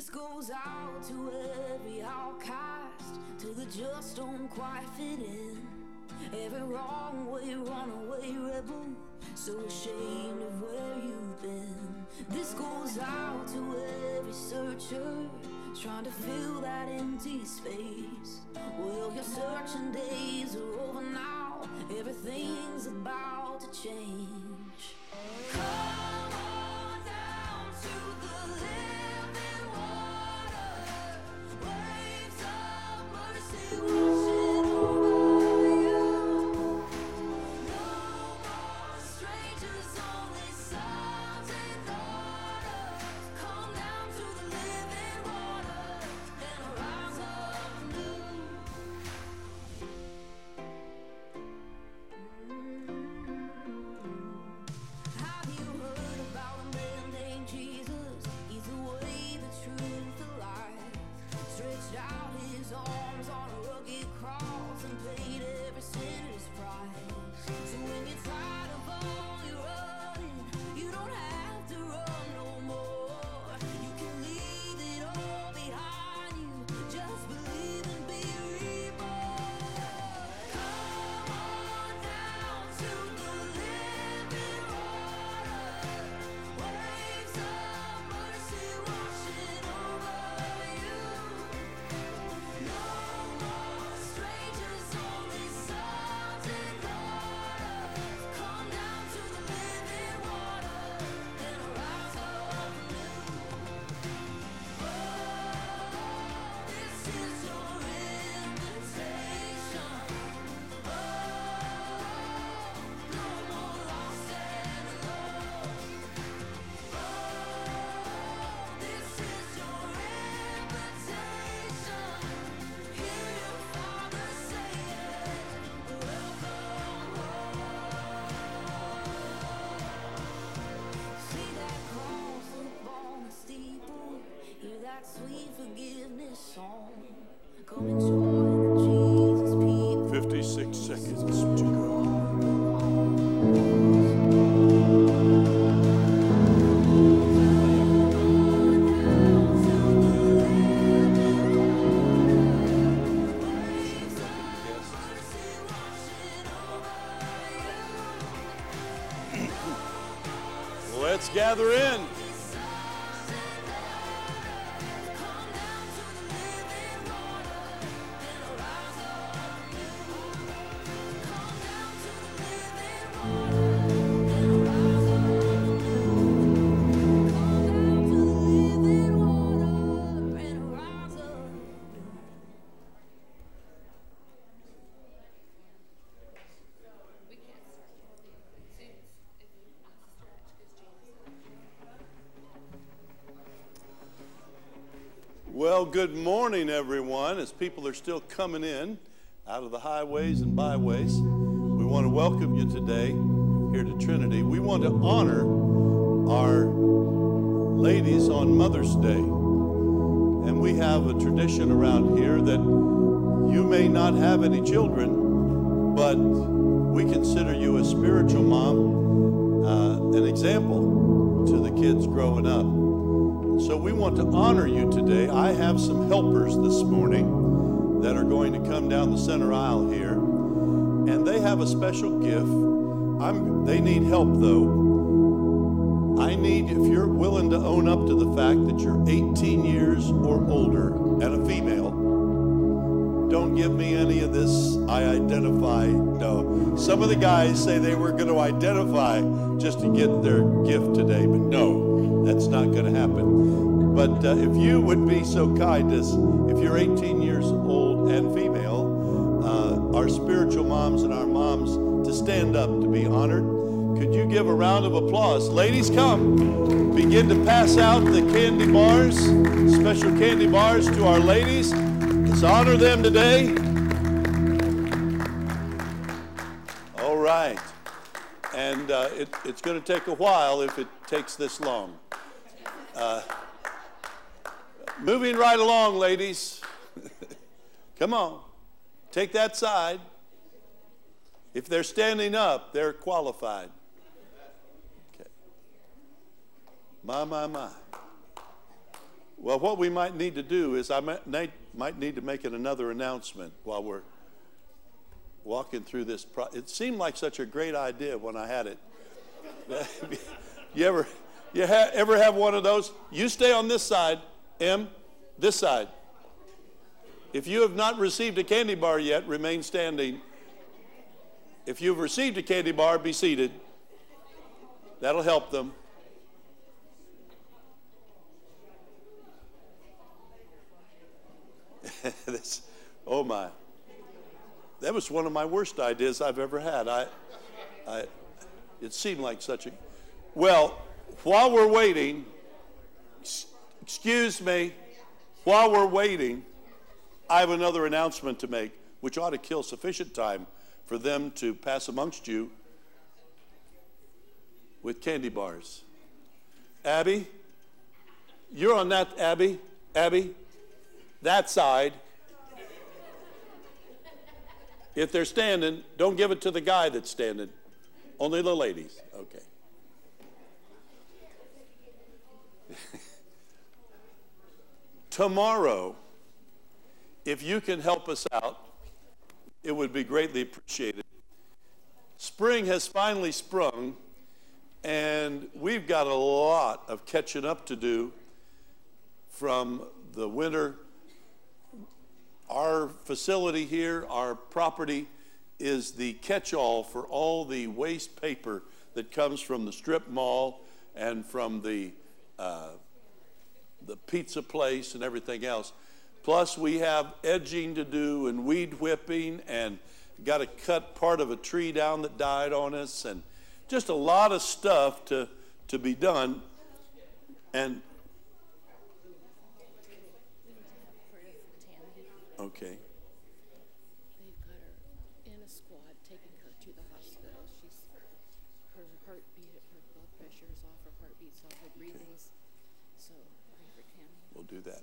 This goes out to every outcast, to the just don't quite fit in. Every wrong way, runaway rebel, so ashamed of where you've been. This goes out to every searcher, trying to fill that empty space. Well, your searching days are over now, everything's about to change. Come good morning, everyone. As people are still coming in out of the highways and byways, we want to welcome you today here to Trinity. We want to honor our ladies on Mother's Day. And we have a tradition around here that you may not have any children, but we consider you a spiritual mom, uh, an example to the kids growing up. So we want to honor you today. I have some helpers this morning that are going to come down the center aisle here, and they have a special gift. I'm, they need help though. I need, if you're willing to own up to the fact that you're 18 years or older and a female, don't give me any of this I identify. No. Some of the guys say they were going to identify just to get their gift today, but no, that's not going to happen. But uh, if you would be so kind as, if you're 18 years old and female, uh, our spiritual moms and our moms to stand up to be honored, could you give a round of applause? Ladies, come. Begin to pass out the candy bars, special candy bars to our ladies. Let's honor them today. All right. And uh, it, it's going to take a while if it takes this long. Uh, moving right along, ladies. Come on. Take that side. If they're standing up, they're qualified. Okay. My, my, my. Well, what we might need to do is I might, might need to make another announcement while we're walking through this. Pro- it seemed like such a great idea when I had it. you ever, you ha- ever have one of those? You stay on this side, M, this side. If you have not received a candy bar yet, remain standing. If you've received a candy bar, be seated. That'll help them. this, oh my. That was one of my worst ideas I've ever had. I, I, it seemed like such a. Well, while we're waiting, excuse me, while we're waiting, I have another announcement to make, which ought to kill sufficient time for them to pass amongst you with candy bars. Abby, you're on that, Abby. Abby, that side. If they're standing, don't give it to the guy that's standing. Only the ladies. Okay. Tomorrow, if you can help us out, it would be greatly appreciated. Spring has finally sprung, and we've got a lot of catching up to do from the winter our facility here, our property, is the catch all for all the waste paper that comes from the strip mall and from the, uh, the pizza place and everything else. Plus, we have edging to do and weed whipping and got to cut part of a tree down that died on us and just a lot of stuff to, to be done. And Okay. They've got her in a squad, taking her to the hospital. She's her heartbeat, her blood pressure is off, her heartbeat's off, her breathing's. So pray for Tammy. We'll do that.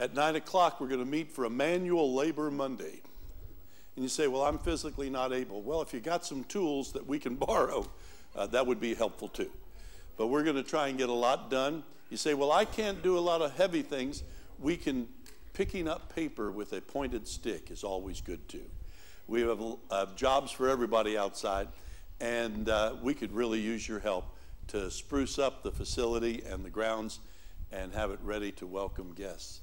At 9 o'clock, we're going to meet for a manual labor Monday. And you say, Well, I'm physically not able. Well, if you got some tools that we can borrow, uh, that would be helpful too. But we're going to try and get a lot done. You say, Well, I can't do a lot of heavy things. We can picking up paper with a pointed stick is always good too. We have uh, jobs for everybody outside, and uh, we could really use your help to spruce up the facility and the grounds and have it ready to welcome guests.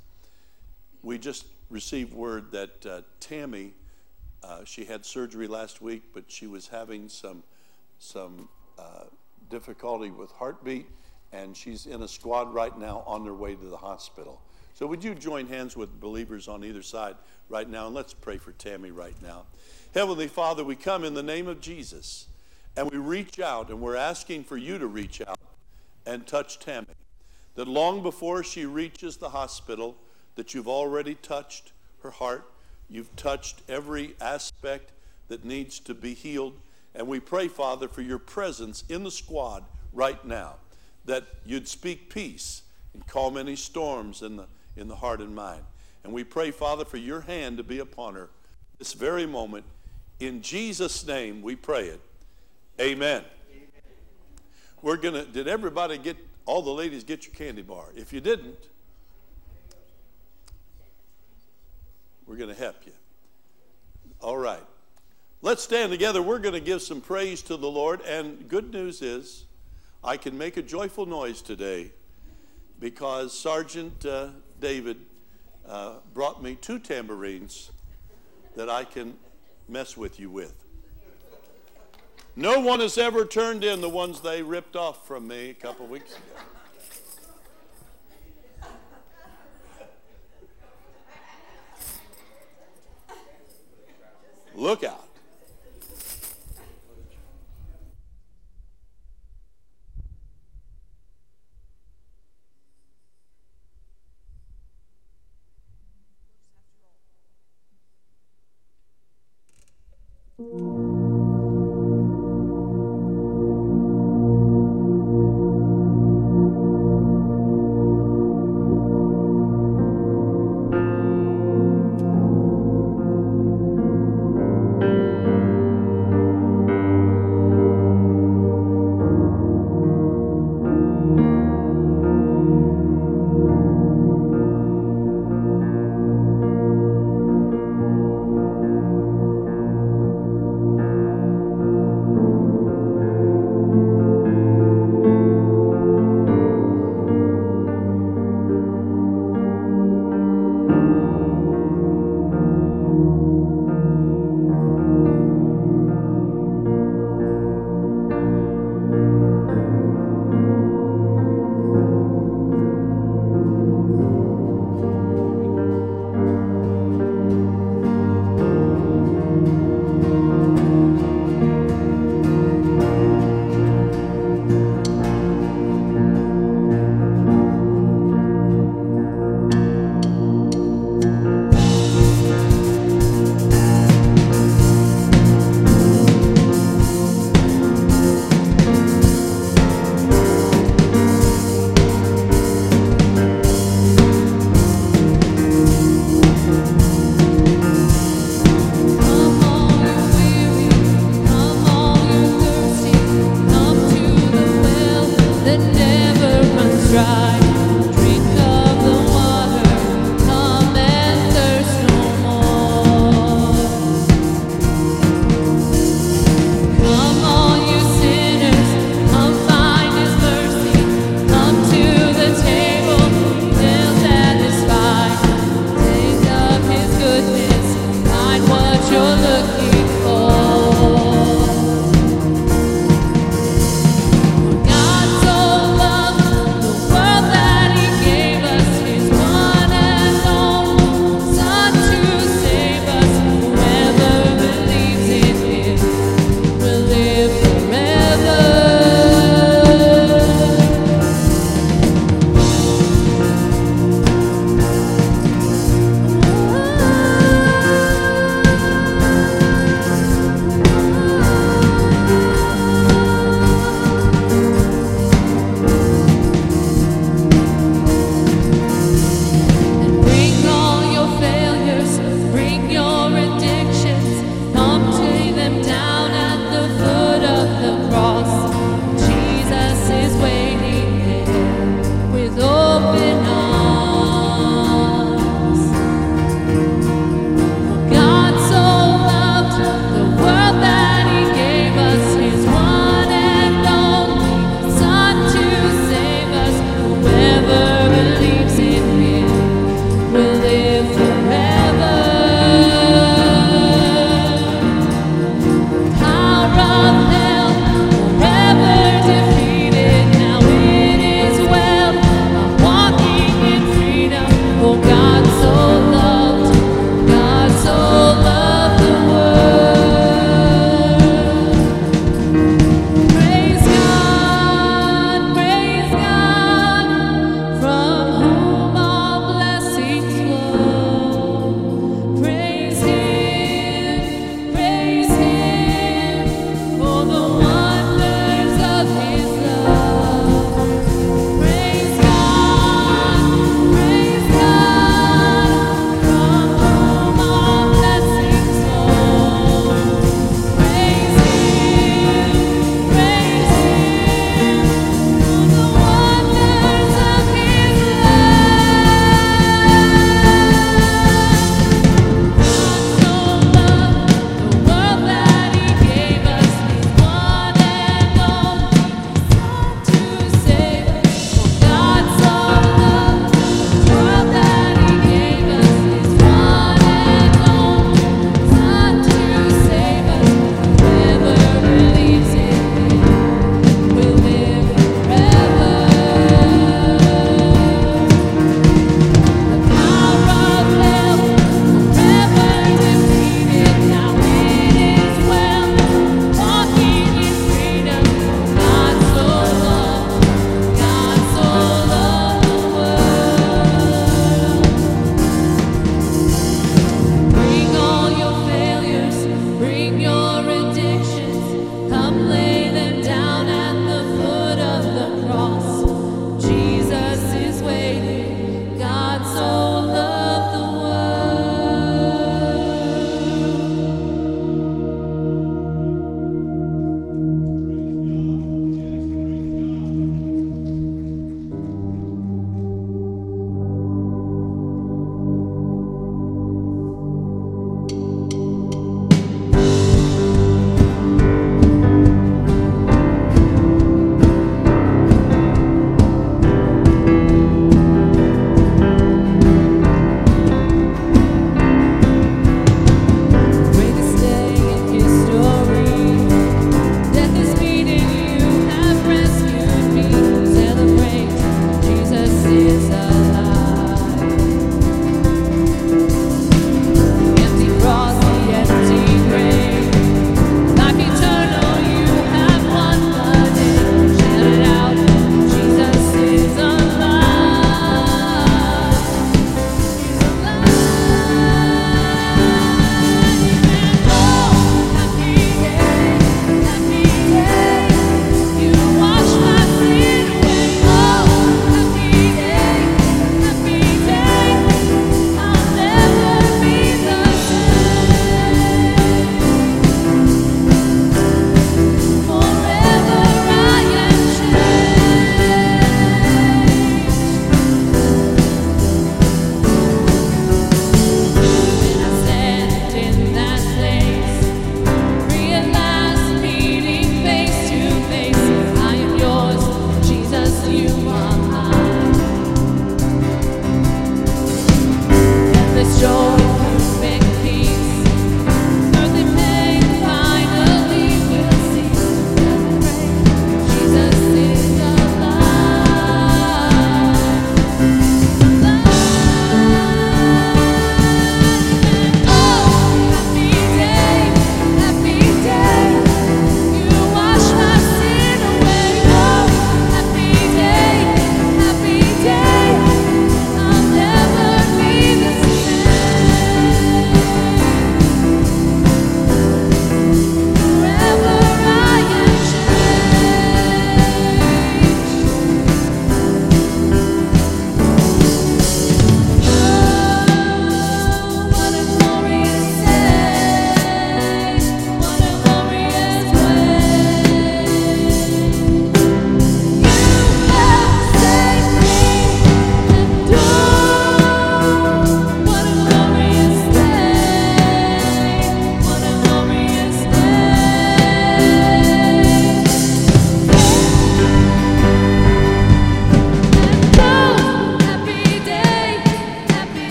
We just received word that uh, Tammy, uh, she had surgery last week, but she was having some, some uh, difficulty with heartbeat, and she's in a squad right now on their way to the hospital. So, would you join hands with believers on either side right now? And let's pray for Tammy right now. Heavenly Father, we come in the name of Jesus and we reach out and we're asking for you to reach out and touch Tammy. That long before she reaches the hospital, that you've already touched her heart, you've touched every aspect that needs to be healed. And we pray, Father, for your presence in the squad right now, that you'd speak peace and calm any storms in the in the heart and mind. And we pray, Father, for your hand to be upon her this very moment. In Jesus' name we pray it. Amen. Amen. We're going to, did everybody get, all the ladies get your candy bar? If you didn't, we're going to help you. All right. Let's stand together. We're going to give some praise to the Lord. And good news is, I can make a joyful noise today because Sergeant uh, David uh, brought me two tambourines that I can mess with you with. No one has ever turned in the ones they ripped off from me a couple weeks ago. Look out.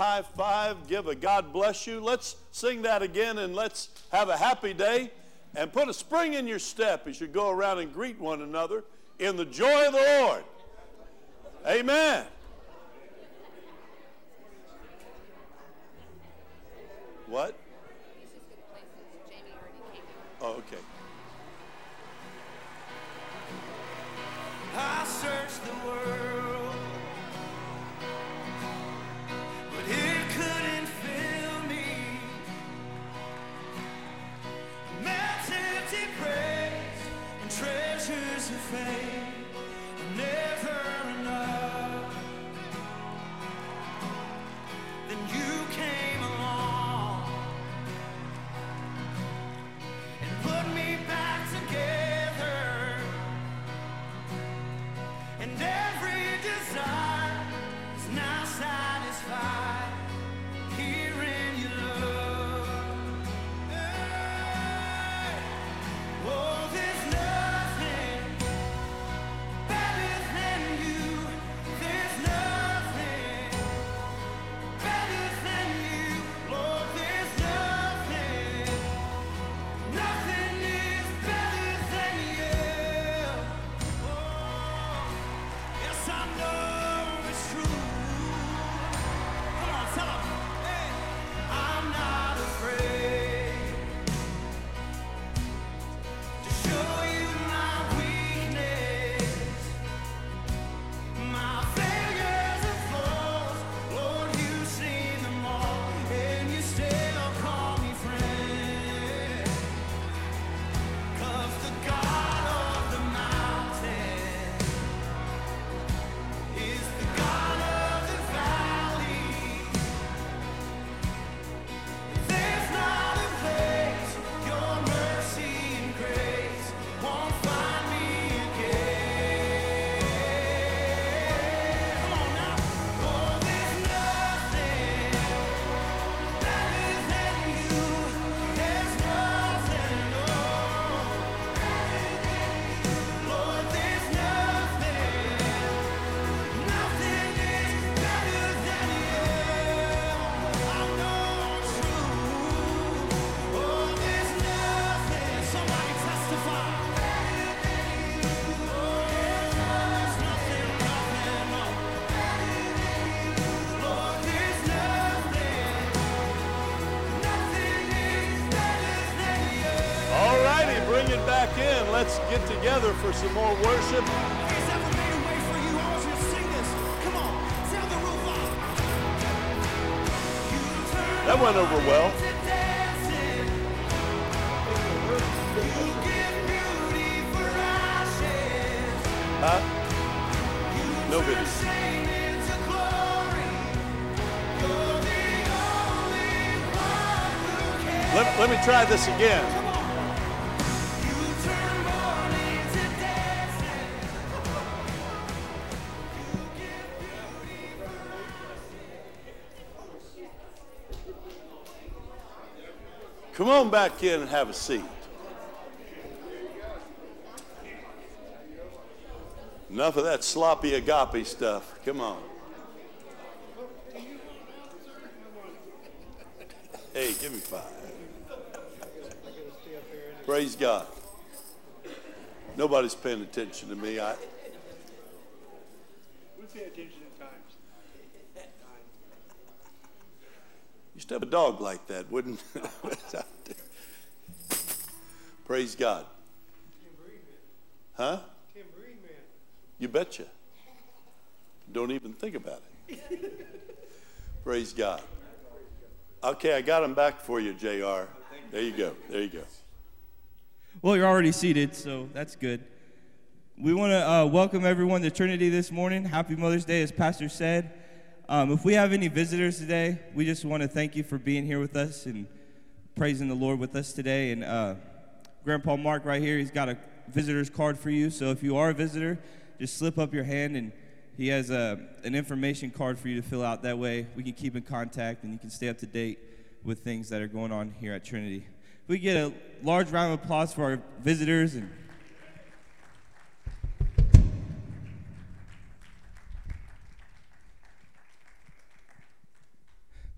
High five, give a God bless you. Let's sing that again and let's have a happy day. And put a spring in your step as you go around and greet one another in the joy of the Lord. Amen. What? Oh, okay. Roof off. You turn That went over well. to dancing. You give beauty for ashes. Huh? No turn video. shame into glory. You're the only one who can. Let, let me try this again. Come back in and have a seat. Enough of that sloppy agape stuff. Come on. Hey, give me five. Praise God. Nobody's paying attention to me. I, We pay attention at times. used have a dog like that, wouldn't? Praise God. Huh? You betcha. Don't even think about it. Praise God. Okay, I got him back for you, JR. There you go. There you go. Well, you're already seated, so that's good. We want to uh, welcome everyone to Trinity this morning. Happy Mother's Day, as Pastor said. Um, if we have any visitors today, we just want to thank you for being here with us and praising the Lord with us today. And uh, Grandpa Mark, right here, he's got a visitor's card for you. So if you are a visitor, just slip up your hand and he has a, an information card for you to fill out. That way we can keep in contact and you can stay up to date with things that are going on here at Trinity. we get a large round of applause for our visitors and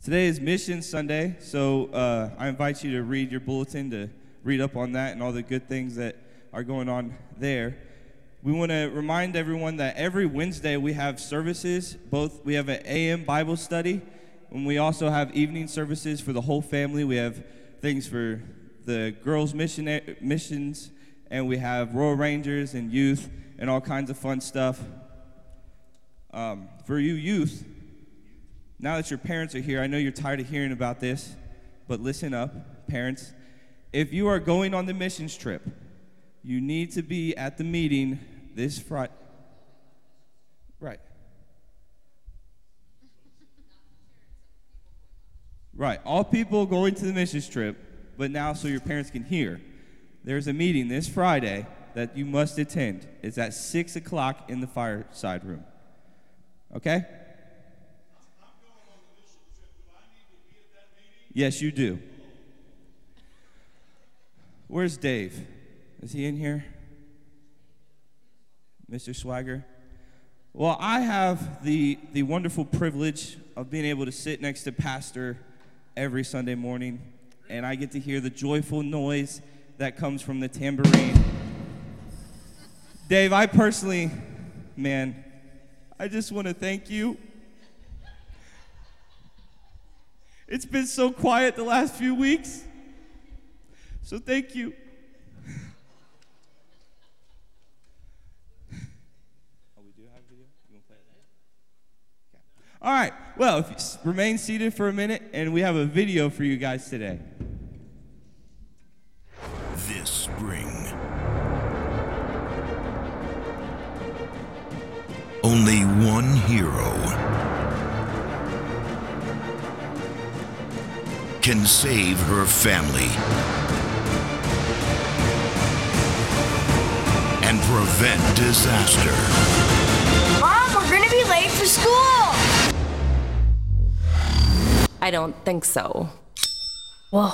Today is Mission Sunday, so uh, I invite you to read your bulletin to read up on that and all the good things that are going on there. We want to remind everyone that every Wednesday we have services. Both we have an AM Bible study, and we also have evening services for the whole family. We have things for the girls' mission missions, and we have Royal Rangers and youth and all kinds of fun stuff. Um, for you youth, now that your parents are here, I know you're tired of hearing about this, but listen up, parents. If you are going on the missions trip, you need to be at the meeting this Friday. Right. Right. All people going to the missions trip, but now so your parents can hear. There's a meeting this Friday that you must attend. It's at 6 o'clock in the fireside room. Okay? Yes, you do. Where's Dave? Is he in here? Mr. Swagger? Well, I have the, the wonderful privilege of being able to sit next to Pastor every Sunday morning, and I get to hear the joyful noise that comes from the tambourine. Dave, I personally, man, I just want to thank you. It's been so quiet the last few weeks. So thank you. Oh, we do have video? You want to play it Okay. All right. Well, if you s- remain seated for a minute, and we have a video for you guys today. This spring. Only one hero can save her family and prevent disaster. Mom, we're gonna be late for school! I don't think so. Whoa.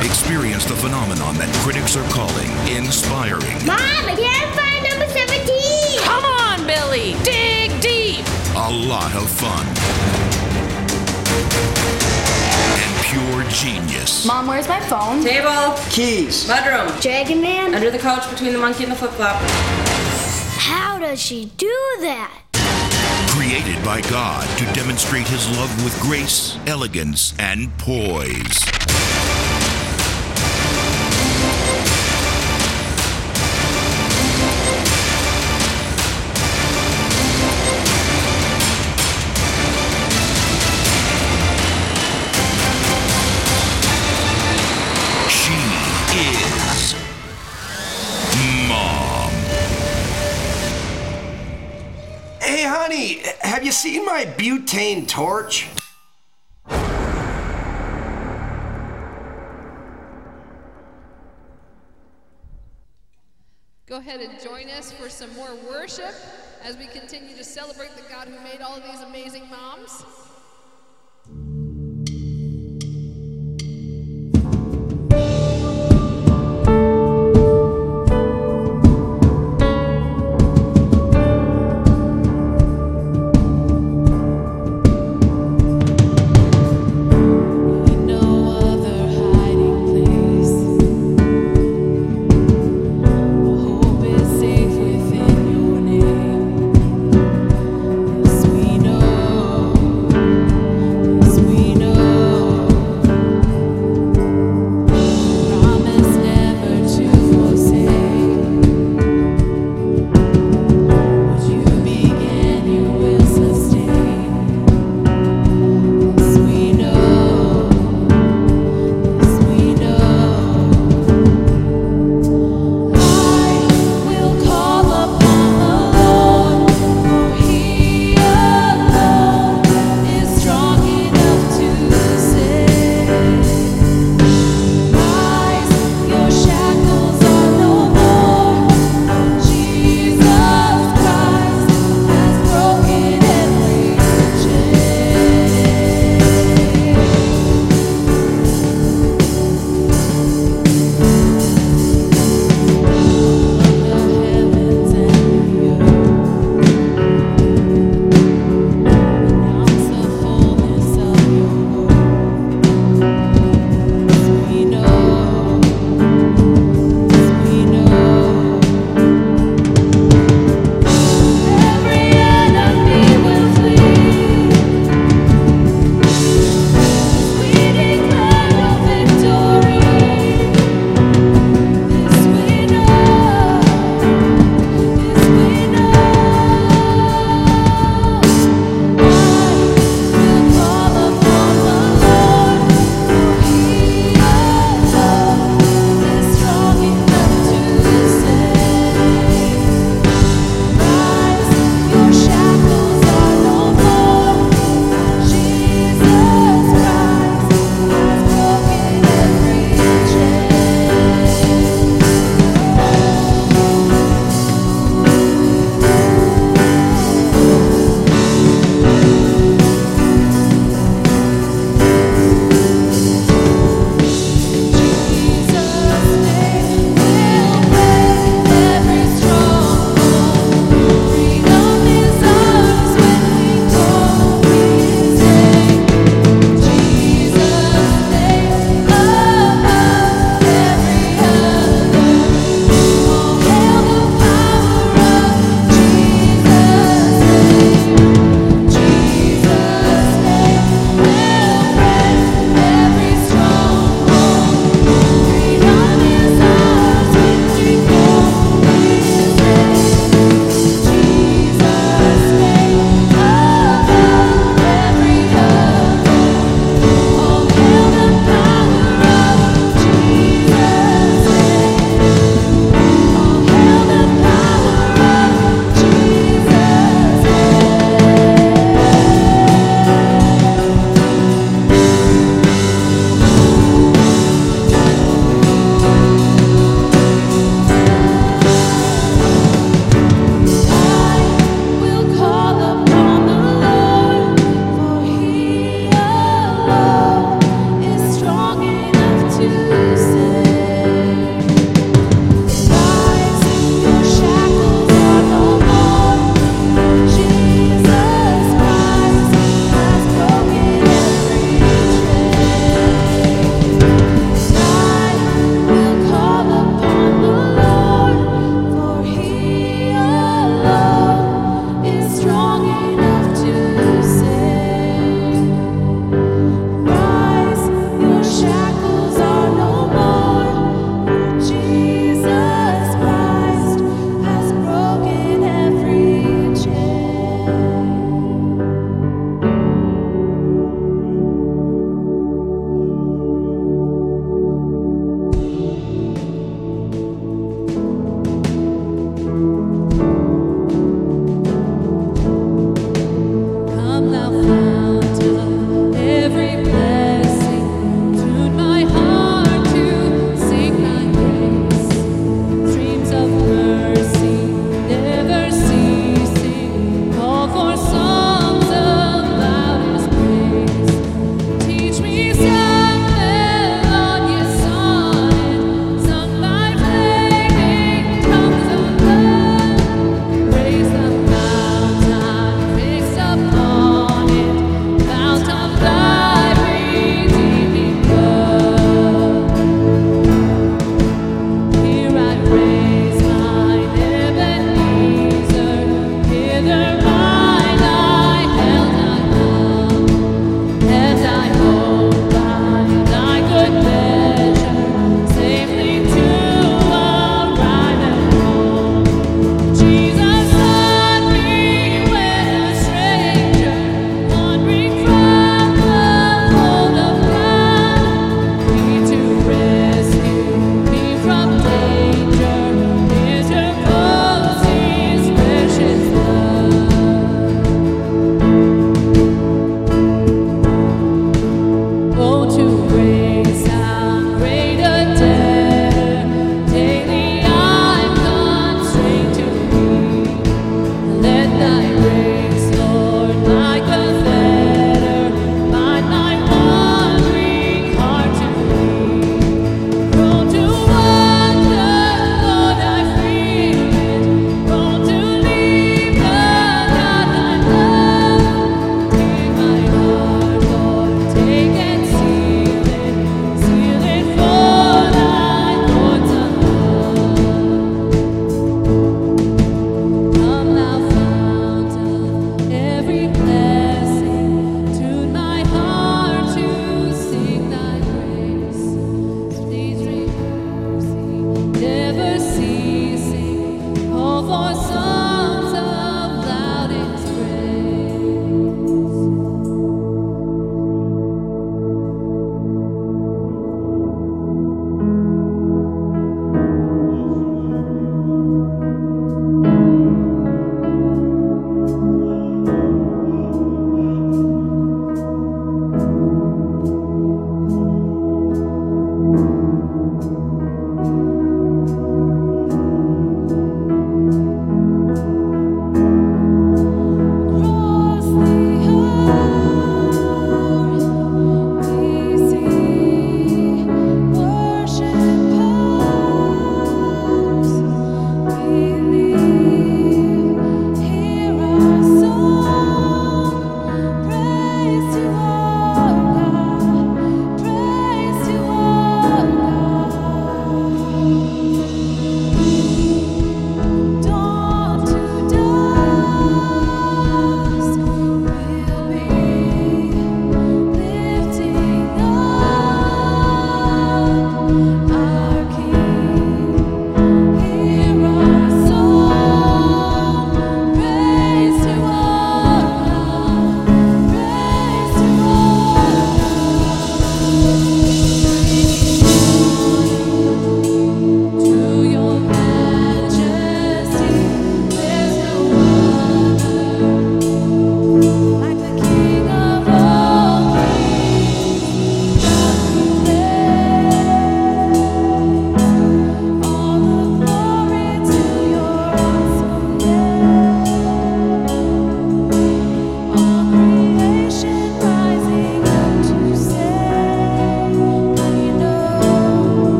Experience the phenomenon that critics are calling inspiring. Mom, I can't find number 17! Come on, Billy! Dig deep! a lot of fun, and pure genius. Mom, where's my phone? Table, Keys. bedroom, Dragon Man? under the couch between the monkey and the flip flop. How does she do that? Created by God to demonstrate his love with grace, elegance, and poise. You seen my butane torch? Go ahead and join us for some more worship as we continue to celebrate the God who made all of these amazing moms.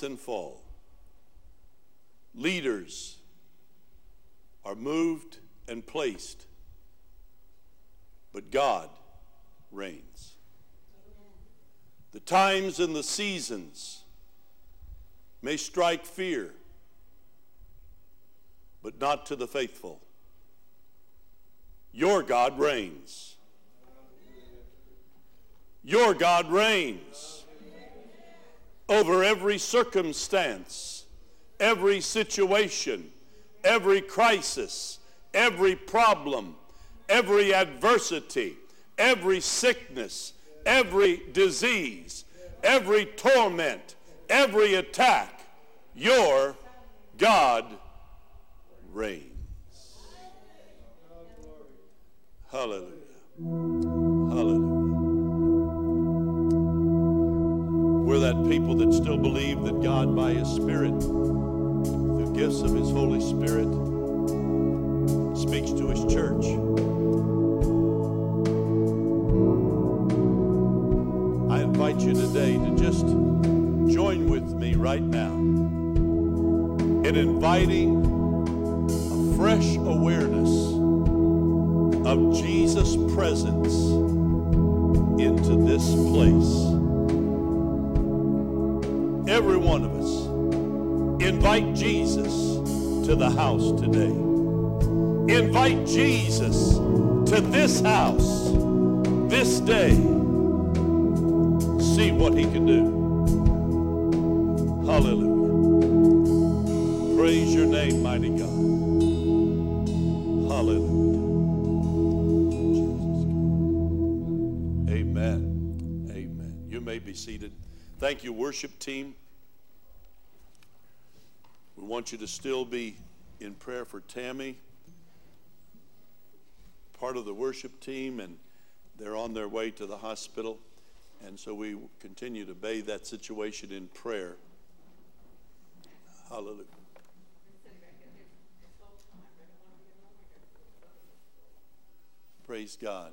Rise and fall. Leaders are moved and placed, but God reigns. The times and the seasons may strike fear, but not to the faithful. Your God reigns. Your God reigns over every circumstance, every situation, every crisis, every problem, every adversity, every sickness, every disease, every torment, every attack. Your God reigns. Hallelujah. We're that people that still believe that God, by His Spirit, through gifts of His Holy Spirit, speaks to His church. I invite you today to just join with me right now in inviting a fresh awareness of Jesus' presence into this place. Every one of us, invite Jesus to the house today. Invite Jesus to this house this day. See what he can do. Hallelujah. Praise your name, mighty God. Hallelujah. Amen. Amen. You may be seated. Thank you, worship team. We want you to still be in prayer for Tammy, part of the worship team, and they're on their way to the hospital. And so we continue to bathe that situation in prayer. Hallelujah. Praise God.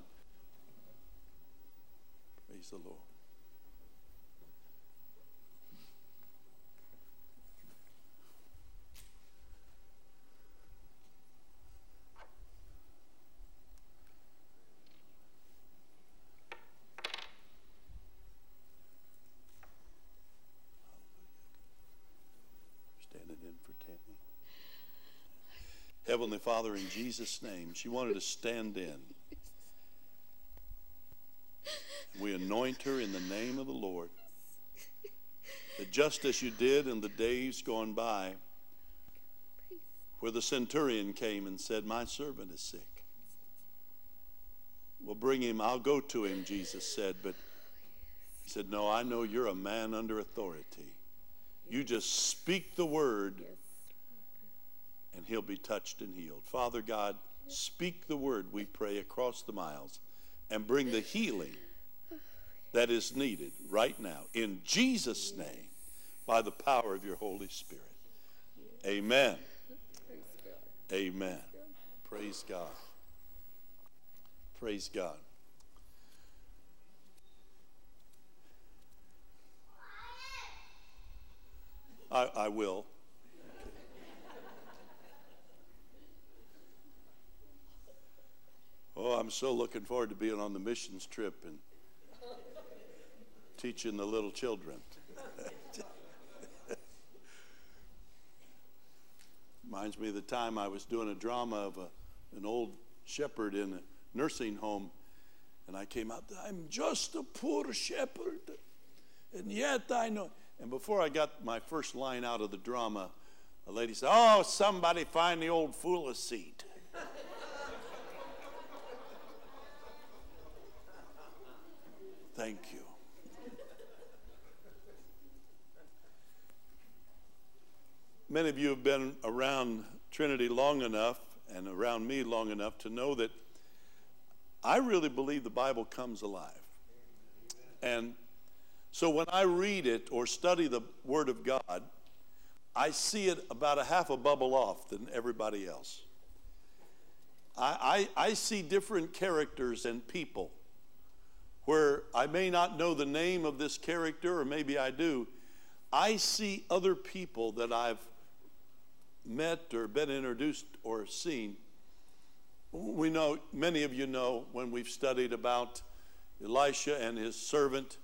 Praise the Lord. Standing in for Tammy. Heavenly Father, in Jesus' name, she wanted to stand in. We anoint her in the name of the Lord. That just as you did in the days gone by, where the centurion came and said, My servant is sick. Well, bring him, I'll go to him, Jesus said. But he said, No, I know you're a man under authority. You just speak the word, and he'll be touched and healed. Father God, speak the word, we pray, across the miles, and bring the healing that is needed right now. In Jesus' name, by the power of your Holy Spirit. Amen. Amen. Praise God. Praise God. I, I will. Oh, I'm so looking forward to being on the missions trip and teaching the little children. Reminds me of the time I was doing a drama of a, an old shepherd in a nursing home, and I came out, I'm just a poor shepherd, and yet I know. And before I got my first line out of the drama, a lady said, Oh, somebody find the old fool a seat. Thank you. Many of you have been around Trinity long enough and around me long enough to know that I really believe the Bible comes alive. And so when I read it or study the Word of God, I see it about a half a bubble off than everybody else. I, I, I see different characters and people where I may not know the name of this character, or maybe I do. I see other people that I've met or been introduced or seen. We know, many of you know, when we've studied about Elisha and his servant,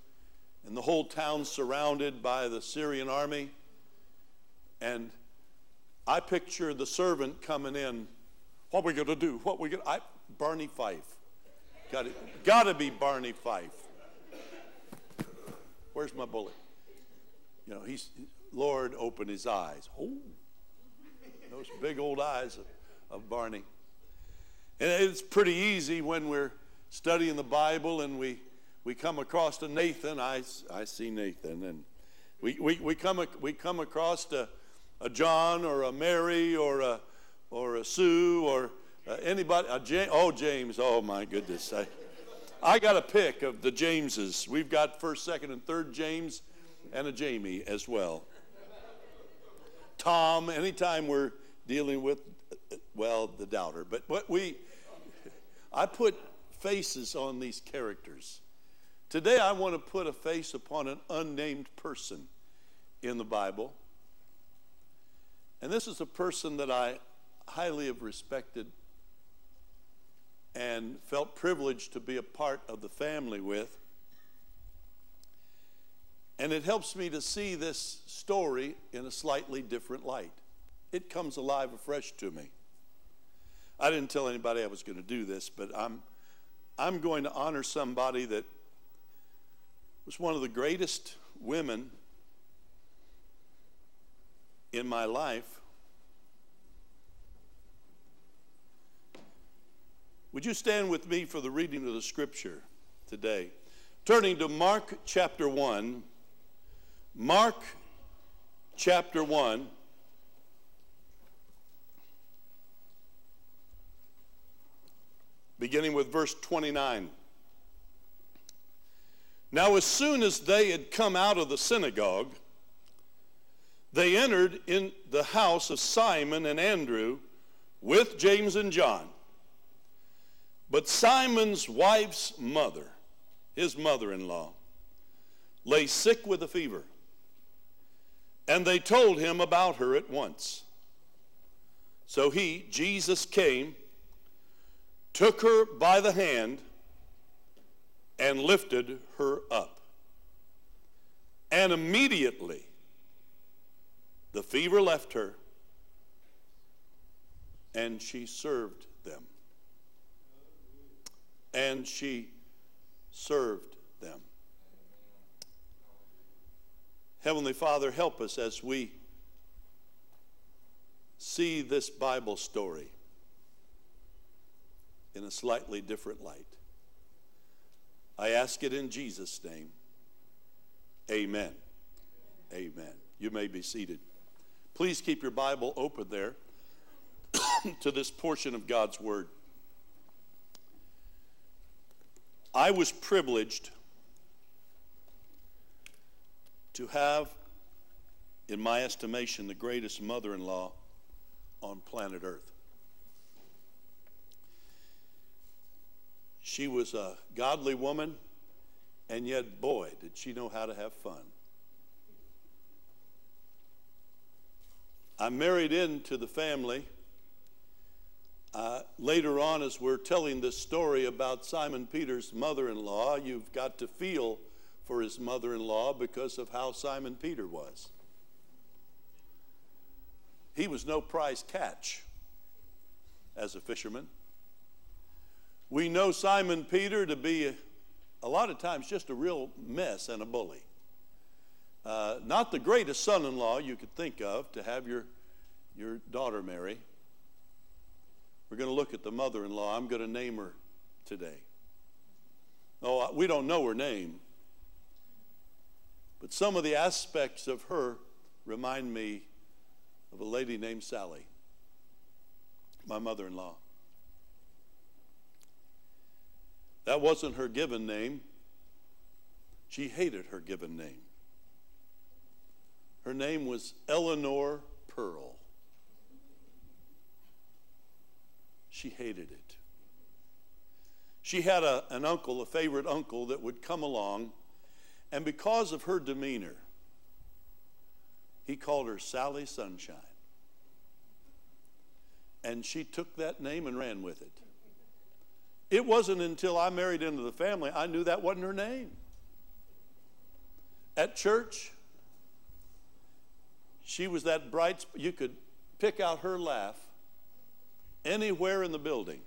and the whole town surrounded by the Syrian army. And I picture the servant coming in. What are we going to do? What we going to I, Barney Fife. Got it. Got to be Barney Fife. Where's my bullet? You know, he's Lord, open his eyes. Oh, those big old eyes of, of Barney. And it's pretty easy when we're studying the Bible and we, we come across to Nathan. I, I see Nathan. And we, we, we, come, we come across to a John or a Mary or a, or a Sue or uh, anybody. A James, oh, James. Oh, my goodness. I, I got a pick of the Jameses. We've got first, second, and third James and a Jamie as well. Tom, anytime we're dealing with, well, the doubter. But what we, I put faces on these characters. Today I want to put a face upon an unnamed person in the Bible. And this is a person that I highly have respected and felt privileged to be a part of the family with. And it helps me to see this story in a slightly different light it comes alive afresh to me. I didn't tell anybody I was going to do this, but I'm, I'm going to honor somebody that was one of the greatest women in my life. Would you stand with me for the reading of the scripture today? Turning to Mark chapter 1. Mark chapter 1. beginning with verse 29. Now, as soon as they had come out of the synagogue, they entered in the house of Simon and Andrew with James and John. But Simon's wife's mother, his mother in law, lay sick with a fever. And they told him about her at once. So he, Jesus, came took her by the hand, and lifted her up. And immediately the fever left her, and she served. And she served them. Heavenly Father, help us as we see this Bible story in a slightly different light. I ask it in Jesus' name. Amen. Amen. You may be seated. Please keep your Bible open there to this portion of God's Word. I was privileged to have, in my estimation, the greatest mother in law on planet Earth. She was a godly woman, and yet, boy, did she know how to have fun. I married into the family. Uh, later on, as we're telling this story about Simon Peter's mother in law, you've got to feel for his mother in law because of how Simon Peter was. He was no prize catch as a fisherman. We know Simon Peter to be a, lot of times just a real mess and a bully. Uh, not the greatest son in law you could think of to have your, your daughter marry. We're going to look at the mother in law. I'm going to name her today. Oh, we don't know her name. But some of the aspects of her remind me of a lady named Sally, my mother in law. That wasn't her given name. She hated her given name. Her name was Eleanor Pearl. She hated it. She had a, an uncle, a favorite uncle, that would come along, and because of her demeanor, he called her Sally Sunshine. And she took that name and ran with it. It wasn't until I married into the family I knew that wasn't her name. At church, she was that bright, you could pick out her laugh anywhere in the building.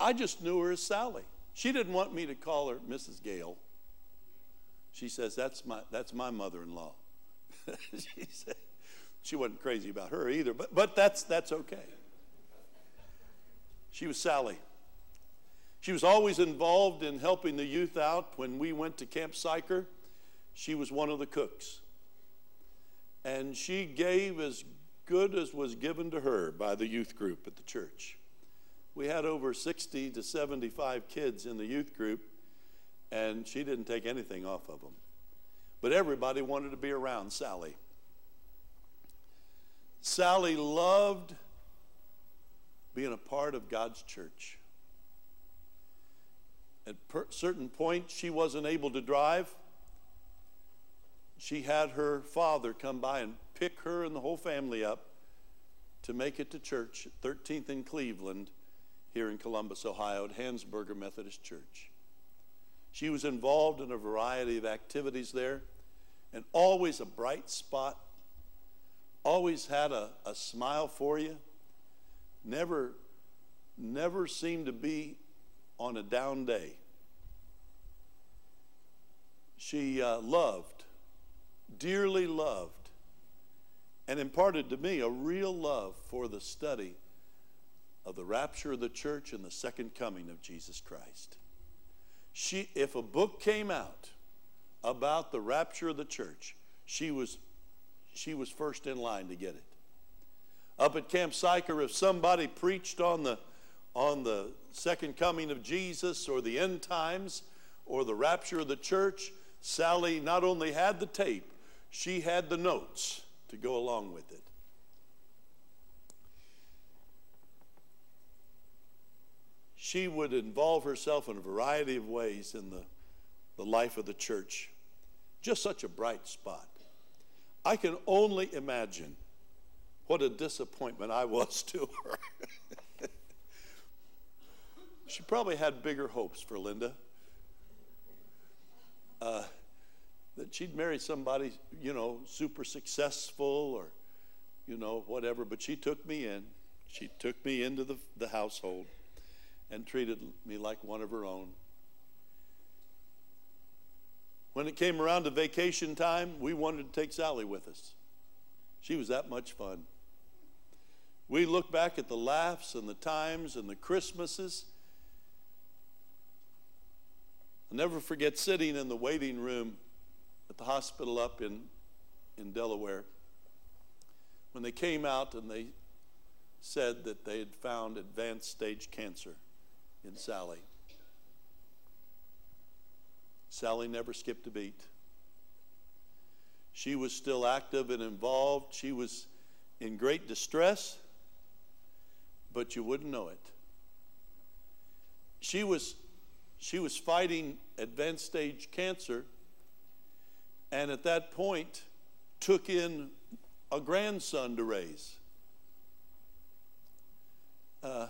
I just knew her as Sally. She didn't want me to call her Mrs. Gale. She says, That's my, that's my mother in law. she said, she wasn't crazy about her either, but, but that's, that's okay. She was Sally. She was always involved in helping the youth out. When we went to Camp Sychar, she was one of the cooks. And she gave as good as was given to her by the youth group at the church. We had over 60 to 75 kids in the youth group, and she didn't take anything off of them. But everybody wanted to be around Sally. Sally loved being a part of God's church. At certain point, she wasn't able to drive. She had her father come by and pick her and the whole family up to make it to church at 13th in Cleveland here in Columbus, Ohio, at Hansberger Methodist Church. She was involved in a variety of activities there and always a bright spot, always had a, a smile for you, never, never seemed to be on a down day. She uh, loved, dearly loved, and imparted to me a real love for the study of the rapture of the church and the second coming of Jesus Christ. She, if a book came out about the rapture of the church, she was, she was first in line to get it. Up at Camp Sychar, if somebody preached on the, on the second coming of Jesus or the end times or the rapture of the church, Sally not only had the tape, she had the notes to go along with it. She would involve herself in a variety of ways in the, the life of the church. Just such a bright spot. I can only imagine what a disappointment I was to her. she probably had bigger hopes for Linda. Uh, that she'd marry somebody, you know, super successful or, you know, whatever. But she took me in. She took me into the, the household and treated me like one of her own. When it came around to vacation time, we wanted to take Sally with us. She was that much fun. We look back at the laughs and the times and the Christmases. I'll never forget sitting in the waiting room at the hospital up in, in Delaware when they came out and they said that they had found advanced stage cancer in Sally. Sally never skipped a beat. She was still active and involved. She was in great distress, but you wouldn't know it. She was, she was fighting advanced stage cancer, and at that point, took in a grandson to raise. Uh,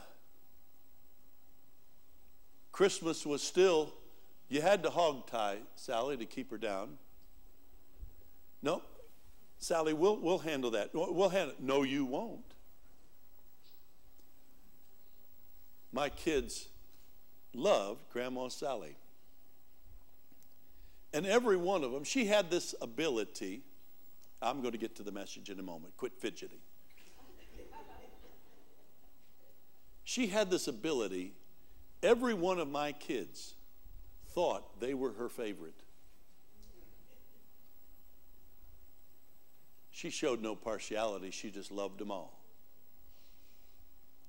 Christmas was still, you had to hog tie Sally to keep her down. No, Sally, we'll, we'll handle that. We'll handle it. No, you won't. My kids loved Grandma Sally. And every one of them, she had this ability. I'm going to get to the message in a moment. Quit fidgeting. She had this ability Every one of my kids thought they were her favorite. She showed no partiality, she just loved them all.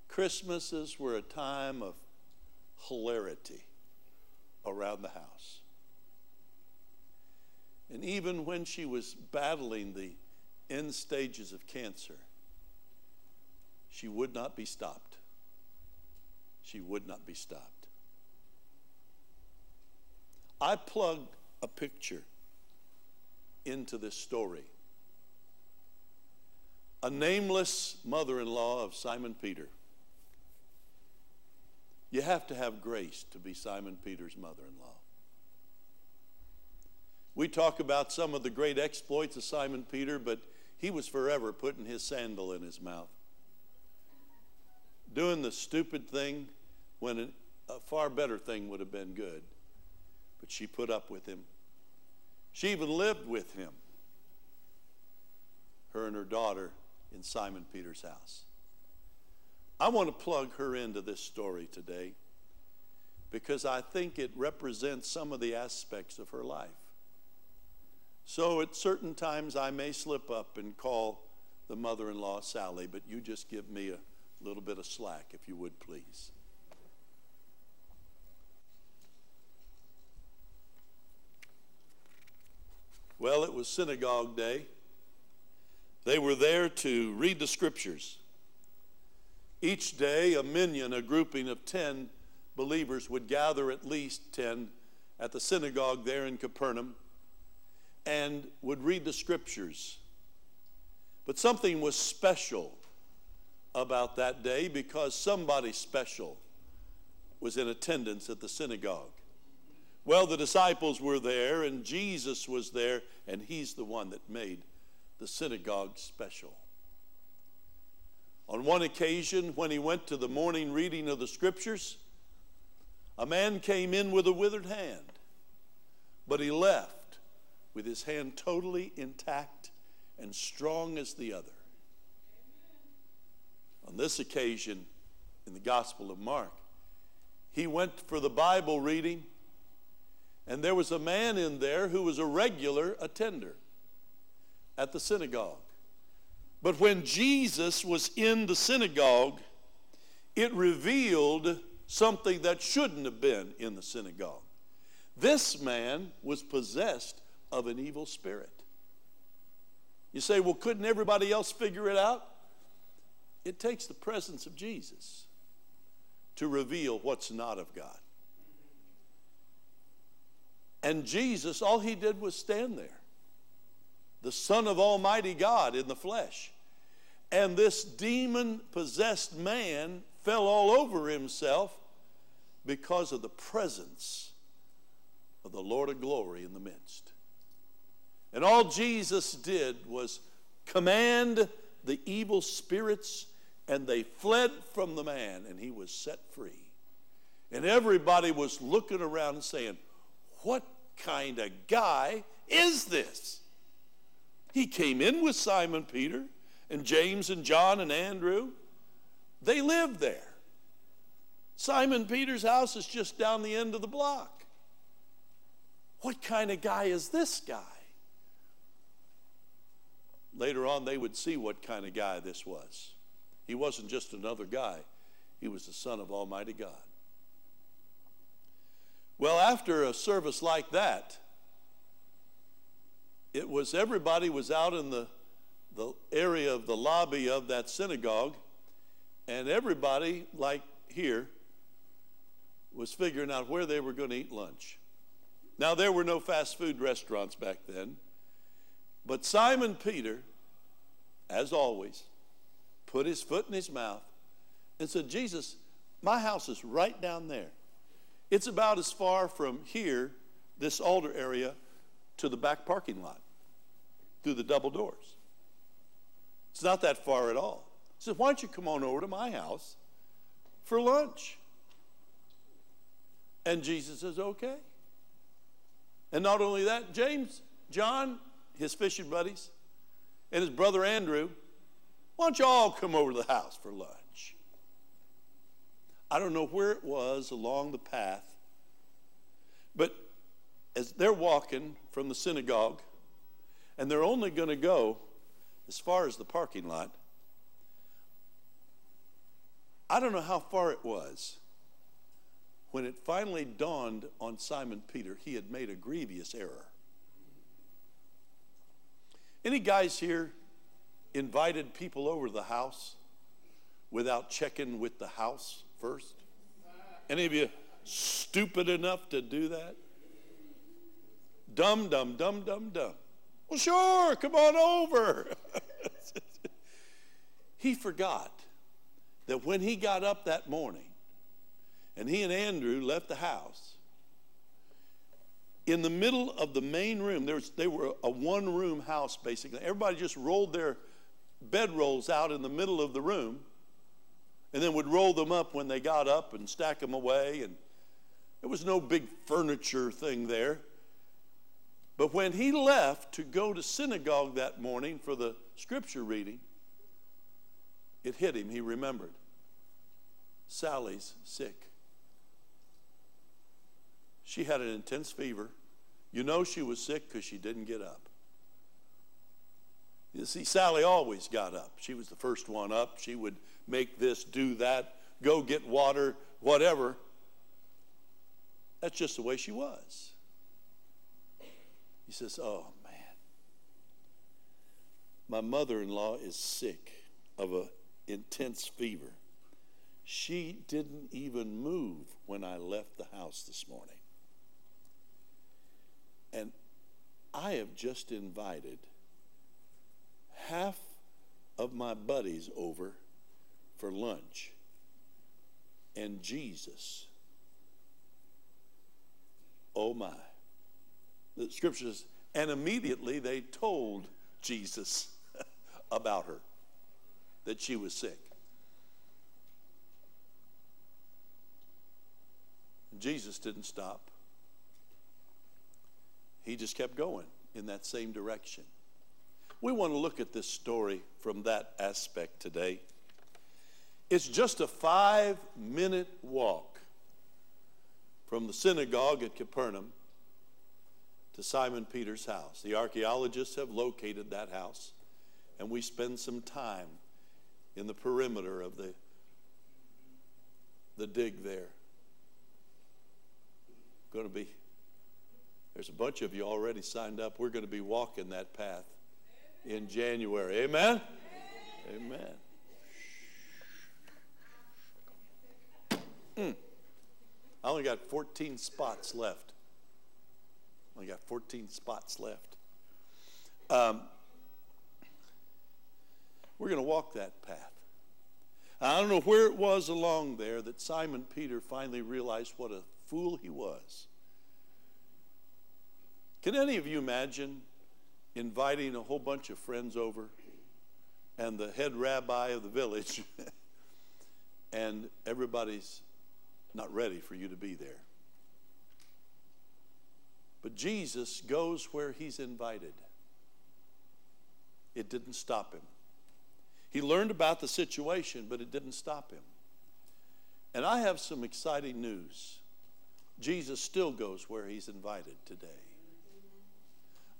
Christmases were a time of hilarity around the house. And even when she was battling the end stages of cancer, she would not be stopped. She would not be stopped. I plug a picture into this story. A nameless mother in law of Simon Peter. You have to have grace to be Simon Peter's mother in law. We talk about some of the great exploits of Simon Peter, but he was forever putting his sandal in his mouth. Doing the stupid thing when a far better thing would have been good. But she put up with him. She even lived with him, her and her daughter, in Simon Peter's house. I want to plug her into this story today because I think it represents some of the aspects of her life. So at certain times I may slip up and call the mother in law Sally, but you just give me a little bit of slack if you would please. Well, it was synagogue day. They were there to read the scriptures. Each day, a minyan, a grouping of 10 believers, would gather at least 10 at the synagogue there in Capernaum and would read the scriptures. But something was special about that day because somebody special was in attendance at the synagogue. Well, the disciples were there, and Jesus was there, and he's the one that made the synagogue special. On one occasion, when he went to the morning reading of the scriptures, a man came in with a withered hand, but he left with his hand totally intact and strong as the other. On this occasion, in the Gospel of Mark, he went for the Bible reading and there was a man in there who was a regular attender at the synagogue. But when Jesus was in the synagogue, it revealed something that shouldn't have been in the synagogue. This man was possessed of an evil spirit. You say, well, couldn't everybody else figure it out? It takes the presence of Jesus to reveal what's not of God. And Jesus, all he did was stand there. The Son of Almighty God in the flesh. And this demon possessed man fell all over himself because of the presence of the Lord of glory in the midst. And all Jesus did was command the evil spirits, and they fled from the man, and he was set free. And everybody was looking around and saying, What kind of guy is this? He came in with Simon Peter and James and John and Andrew. They lived there. Simon Peter's house is just down the end of the block. What kind of guy is this guy? Later on, they would see what kind of guy this was. He wasn't just another guy, he was the Son of Almighty God. Well, after a service like that, it was everybody was out in the, the area of the lobby of that synagogue, and everybody, like here, was figuring out where they were going to eat lunch. Now, there were no fast food restaurants back then, but Simon Peter, as always, put his foot in his mouth and said, Jesus, my house is right down there. It's about as far from here, this altar area, to the back parking lot through the double doors. It's not that far at all. He said, Why don't you come on over to my house for lunch? And Jesus says, Okay. And not only that, James, John, his fishing buddies, and his brother Andrew, why don't you all come over to the house for lunch? I don't know where it was along the path, but as they're walking from the synagogue, and they're only going to go as far as the parking lot, I don't know how far it was when it finally dawned on Simon Peter he had made a grievous error. Any guys here invited people over to the house without checking with the house first? Any of you stupid enough to do that? Dumb, dumb, dumb, dumb, dumb. Well, sure, come on over. he forgot that when he got up that morning and he and Andrew left the house, in the middle of the main room, there was, they were a one room house basically. Everybody just rolled their bedrolls out in the middle of the room and then would roll them up when they got up and stack them away. And there was no big furniture thing there. But when he left to go to synagogue that morning for the scripture reading, it hit him. He remembered Sally's sick. She had an intense fever. You know she was sick because she didn't get up. You see, Sally always got up. She was the first one up. She would make this, do that, go get water, whatever. That's just the way she was. He says, Oh, man. My mother in law is sick of an intense fever. She didn't even move when I left the house this morning. And I have just invited half of my buddies over for lunch. And Jesus, oh my. The scripture says, and immediately they told Jesus about her, that she was sick. Jesus didn't stop. He just kept going in that same direction. We want to look at this story from that aspect today. It's just a five minute walk from the synagogue at Capernaum to Simon Peter's house. The archaeologists have located that house, and we spend some time in the perimeter of the, the dig there. Going to be, there's a bunch of you already signed up. We're going to be walking that path in January. Amen? Amen. Mm. I only got 14 spots left. Only got 14 spots left. Um, we're going to walk that path. I don't know where it was along there that Simon Peter finally realized what a fool he was. Can any of you imagine inviting a whole bunch of friends over and the head rabbi of the village, and everybody's not ready for you to be there? But Jesus goes where he's invited. It didn't stop him. He learned about the situation, but it didn't stop him. And I have some exciting news. Jesus still goes where he's invited today.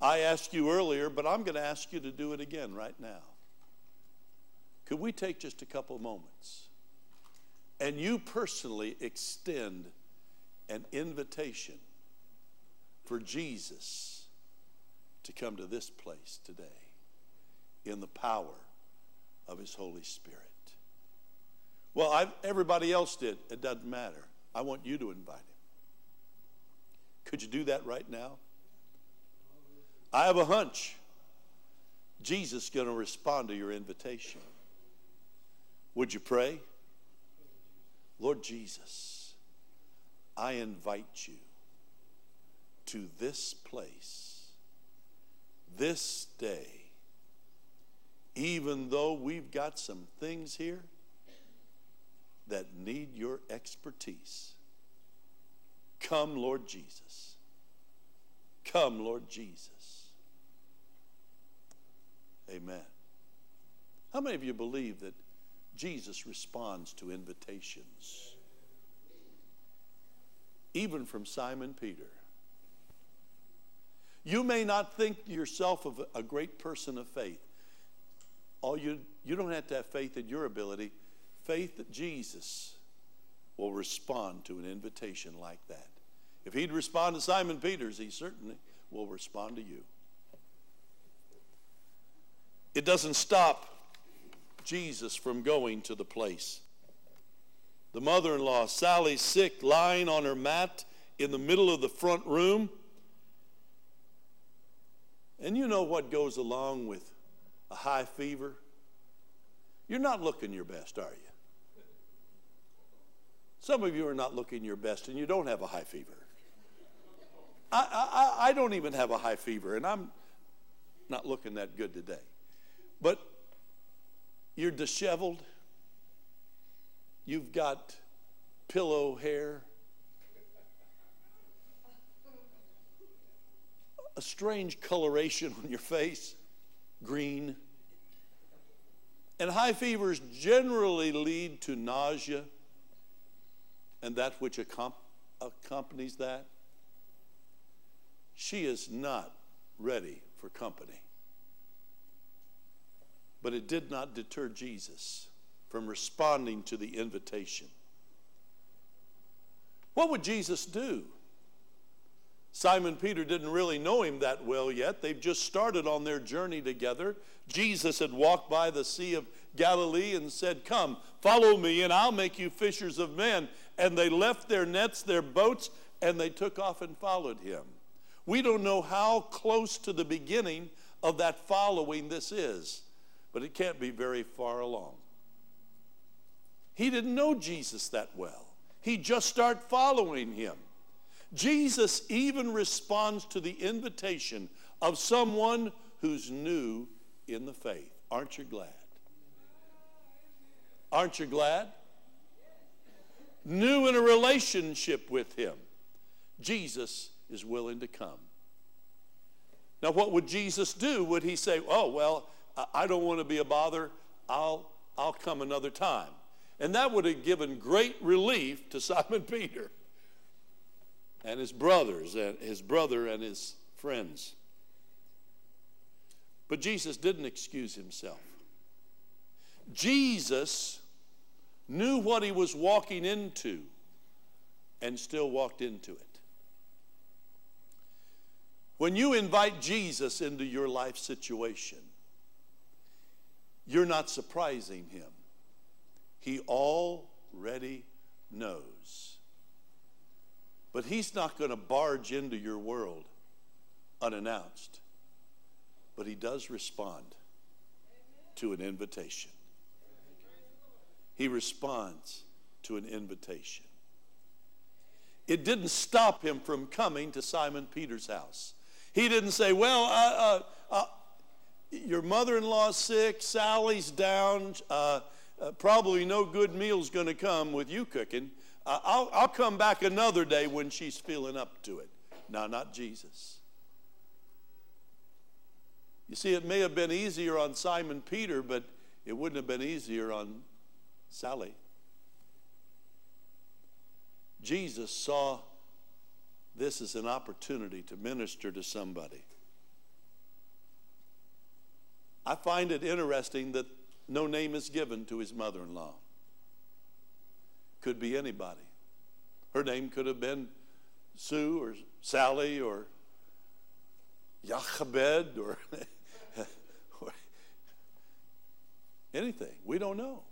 I asked you earlier, but I'm going to ask you to do it again right now. Could we take just a couple moments and you personally extend an invitation for Jesus to come to this place today in the power of His Holy Spirit. Well, I've, everybody else did. It doesn't matter. I want you to invite Him. Could you do that right now? I have a hunch Jesus is going to respond to your invitation. Would you pray? Lord Jesus, I invite you to this place, this day, even though we've got some things here that need your expertise. Come, Lord Jesus. Come, Lord Jesus. Amen. How many of you believe that Jesus responds to invitations? Even from Simon Peter. You may not think yourself of a great person of faith. All you, you don't have to have faith in your ability. Faith that Jesus will respond to an invitation like that. If he'd respond to Simon Peter's, he certainly will respond to you. It doesn't stop Jesus from going to the place. The mother in law, Sally, sick, lying on her mat in the middle of the front room. And you know what goes along with a high fever? You're not looking your best, are you? Some of you are not looking your best and you don't have a high fever. I, I, I don't even have a high fever and I'm not looking that good today. But you're disheveled. You've got pillow hair. A strange coloration on your face, green. And high fevers generally lead to nausea and that which accompanies that. She is not ready for company. But it did not deter Jesus from responding to the invitation. What would Jesus do? Simon Peter didn't really know him that well yet. They've just started on their journey together. Jesus had walked by the Sea of Galilee and said, Come, follow me, and I'll make you fishers of men. And they left their nets, their boats, and they took off and followed him. We don't know how close to the beginning of that following this is, but it can't be very far along. He didn't know Jesus that well. He just started following him. Jesus even responds to the invitation of someone who's new in the faith. Aren't you glad? Aren't you glad? New in a relationship with him. Jesus is willing to come. Now, what would Jesus do? Would he say, Oh, well, I don't want to be a bother. I'll, I'll come another time. And that would have given great relief to Simon Peter and his brothers and his brother and his friends. But Jesus didn't excuse himself. Jesus knew what he was walking into and still walked into it. When you invite Jesus into your life situation, you're not surprising him. He already knows. But he's not going to barge into your world unannounced. But he does respond to an invitation. He responds to an invitation. It didn't stop him from coming to Simon Peter's house. He didn't say, Well, uh, uh, uh, your mother in law's sick, Sally's down, uh, uh, probably no good meal's going to come with you cooking. Uh, I'll, I'll come back another day when she's feeling up to it. No, not Jesus. You see, it may have been easier on Simon Peter, but it wouldn't have been easier on Sally. Jesus saw this as an opportunity to minister to somebody. I find it interesting that no name is given to his mother in law. Could be anybody. Her name could have been Sue or Sally or Jochebed or, or anything. We don't know.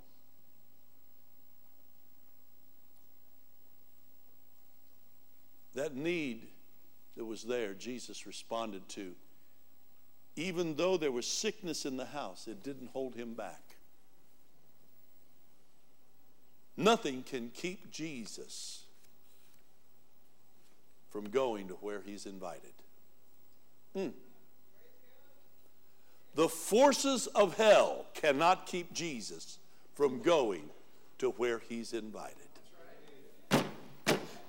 That need that was there, Jesus responded to. Even though there was sickness in the house, it didn't hold him back. Nothing can keep Jesus from going to where he's invited. Mm. The forces of hell cannot keep Jesus from going to where he's invited.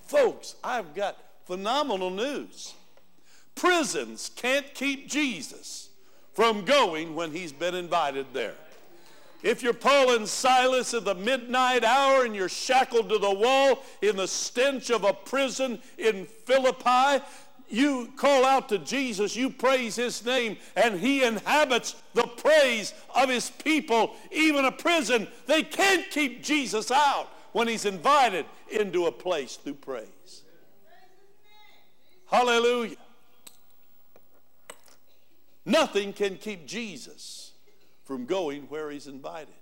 Folks, I've got phenomenal news. Prisons can't keep Jesus from going when he's been invited there. If you're Paul and Silas at the midnight hour and you're shackled to the wall in the stench of a prison in Philippi, you call out to Jesus, you praise his name, and he inhabits the praise of his people. Even a prison, they can't keep Jesus out when he's invited into a place through praise. Hallelujah. Nothing can keep Jesus from going where he's invited.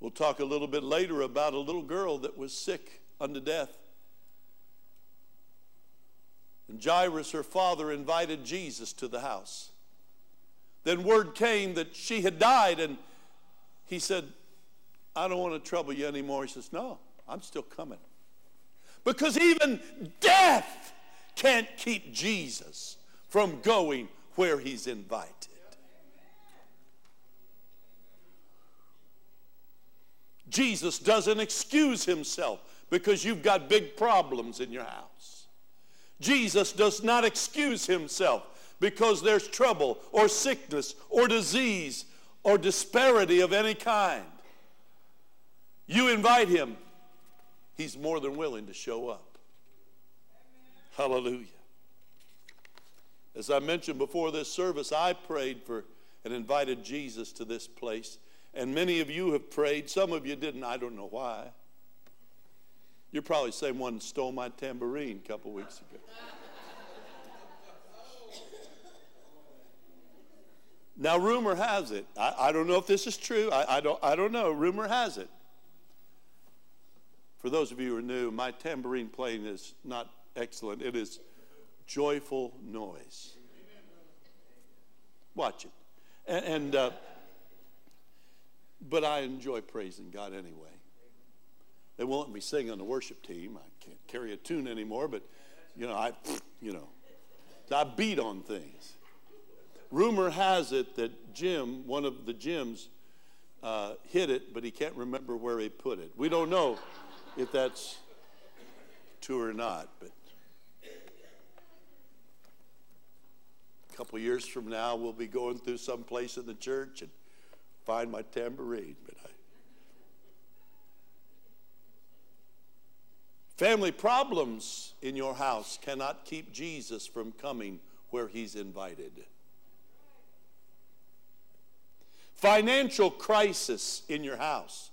We'll talk a little bit later about a little girl that was sick unto death. And Jairus, her father, invited Jesus to the house. Then word came that she had died, and he said, I don't want to trouble you anymore. He says, No, I'm still coming. Because even death can't keep Jesus from going where he's invited. Jesus doesn't excuse himself because you've got big problems in your house. Jesus does not excuse himself because there's trouble or sickness or disease or disparity of any kind. You invite him, he's more than willing to show up. Hallelujah. As I mentioned before this service, I prayed for and invited Jesus to this place. And many of you have prayed. Some of you didn't. I don't know why. You're probably the same one stole my tambourine a couple weeks ago. Now, rumor has it, I, I, don't know if this is true, I, I, don't, I don't know, rumor has it. For those of you who are new, my tambourine playing is not excellent, it is joyful noise. Watch it. And, and uh, but I enjoy praising God anyway. They won't let me sing on the worship team. I can't carry a tune anymore, but you know, I, you know, I beat on things. Rumor has it that Jim, one of the Jims, uh, hit it, but he can't remember where he put it. We don't know if that's true or not, but a couple years from now, we'll be going through some place in the church and find my tambourine. But I, family problems in your house cannot keep Jesus from coming where he's invited. Financial crisis in your house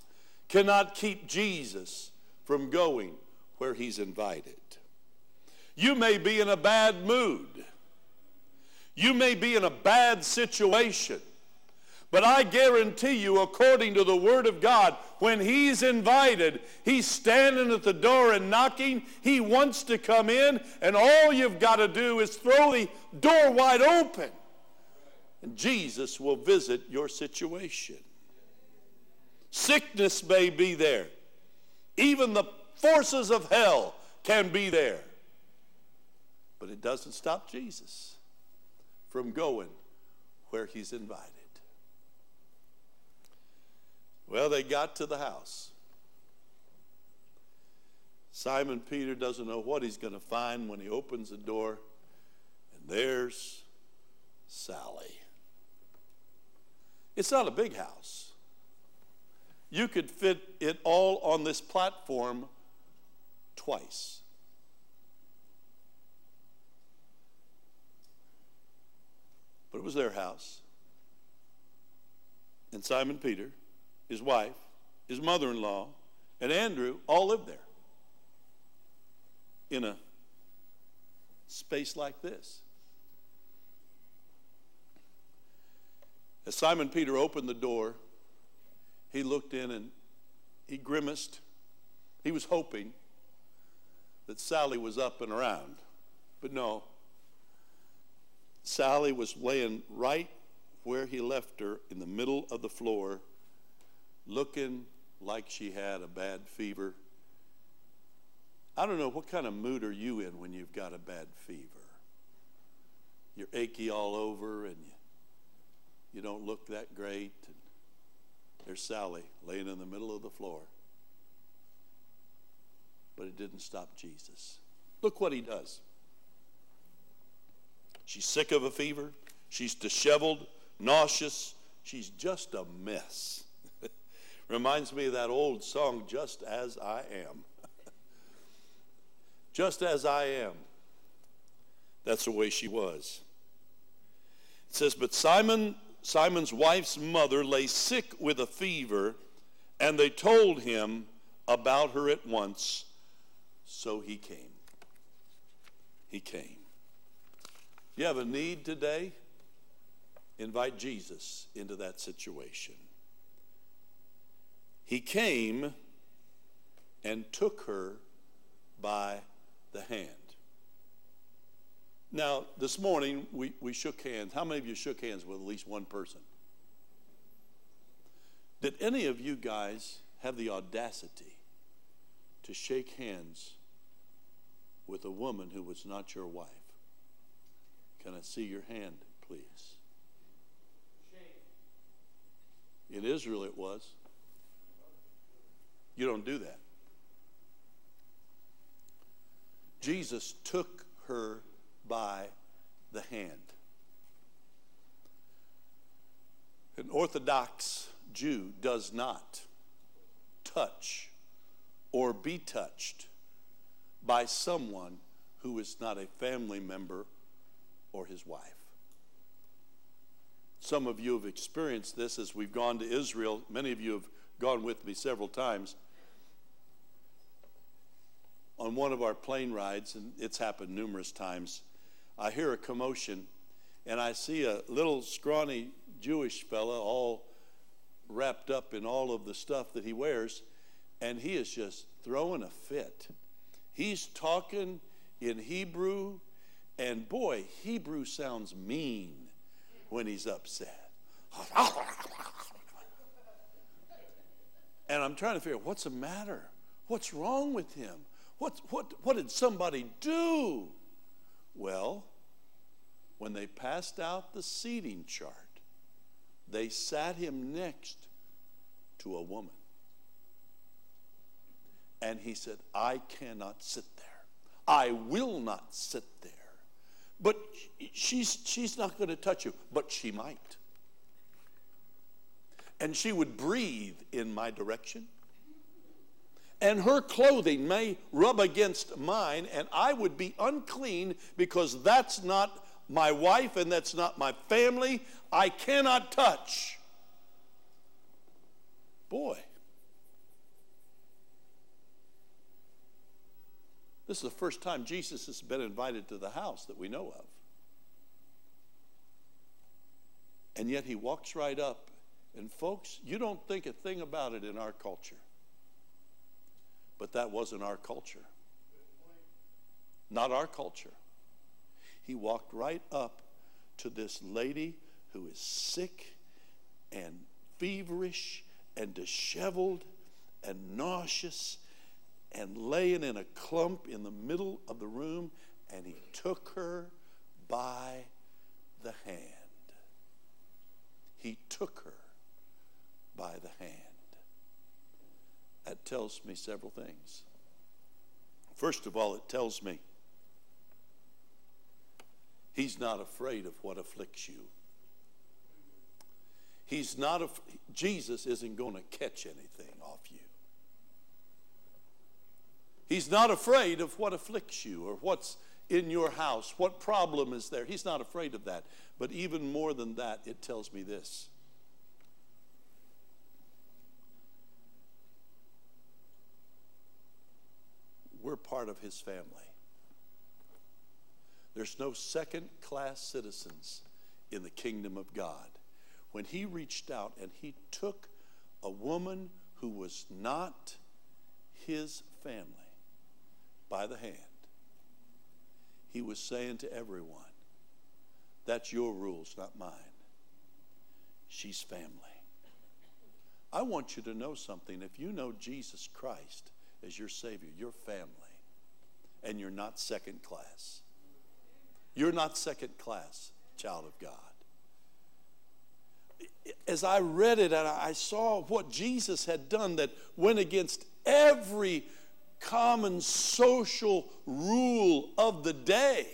cannot keep Jesus from going where he's invited. You may be in a bad mood. You may be in a bad situation. But I guarantee you, according to the Word of God, when He's invited, He's standing at the door and knocking. He wants to come in, and all you've got to do is throw the door wide open and Jesus will visit your situation. Sickness may be there. Even the forces of hell can be there. But it doesn't stop Jesus from going where he's invited. Well, they got to the house. Simon Peter doesn't know what he's going to find when he opens the door, and there's Sally. It's not a big house. You could fit it all on this platform twice. But it was their house. And Simon Peter, his wife, his mother in law, and Andrew all lived there in a space like this. As Simon Peter opened the door, he looked in and he grimaced. He was hoping that Sally was up and around. But no, Sally was laying right where he left her in the middle of the floor, looking like she had a bad fever. I don't know, what kind of mood are you in when you've got a bad fever? You're achy all over and you you don't look that great. And there's Sally laying in the middle of the floor. But it didn't stop Jesus. Look what he does. She's sick of a fever. She's disheveled, nauseous. She's just a mess. Reminds me of that old song, Just As I Am. just as I am. That's the way she was. It says, But Simon Simon's wife's mother lay sick with a fever, and they told him about her at once. So he came. He came. You have a need today? Invite Jesus into that situation. He came and took her by the hand. Now, this morning we, we shook hands. How many of you shook hands with at least one person? Did any of you guys have the audacity to shake hands with a woman who was not your wife? Can I see your hand, please? In Israel, it was. You don't do that. Jesus took her by the hand. An Orthodox Jew does not touch or be touched by someone who is not a family member or his wife. Some of you have experienced this as we've gone to Israel. Many of you have gone with me several times. On one of our plane rides, and it's happened numerous times, I hear a commotion and I see a little scrawny Jewish fella all wrapped up in all of the stuff that he wears, and he is just throwing a fit. He's talking in Hebrew, and boy, Hebrew sounds mean when he's upset. And I'm trying to figure out what's the matter? What's wrong with him? What, what, what did somebody do? Well, when they passed out the seating chart, they sat him next to a woman. And he said, I cannot sit there. I will not sit there. But she's, she's not going to touch you, but she might. And she would breathe in my direction. And her clothing may rub against mine, and I would be unclean because that's not my wife and that's not my family. I cannot touch. Boy. This is the first time Jesus has been invited to the house that we know of. And yet he walks right up. And folks, you don't think a thing about it in our culture. But that wasn't our culture. Not our culture. He walked right up to this lady who is sick and feverish and disheveled and nauseous and laying in a clump in the middle of the room, and he took her by the hand. He took her by the hand. That tells me several things. First of all, it tells me he's not afraid of what afflicts you. He's not, a, Jesus isn't going to catch anything off you. He's not afraid of what afflicts you or what's in your house, what problem is there. He's not afraid of that. But even more than that, it tells me this. We're part of his family. There's no second class citizens in the kingdom of God when he reached out and he took a woman who was not his family by the hand, he was saying to everyone, That's your rules, not mine. She's family. I want you to know something. If you know Jesus Christ as your Savior, you're family, and you're not second class. You're not second class, child of God as I read it and I saw what Jesus had done that went against every common social rule of the day,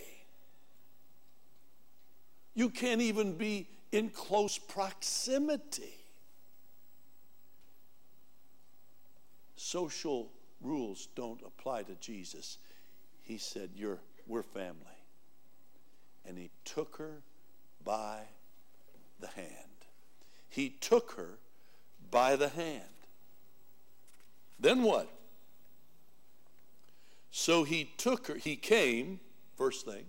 you can't even be in close proximity. Social rules don't apply to Jesus. He said, You're, We're family. And he took her by the hand he took her by the hand. Then what? So he took her, he came, first thing,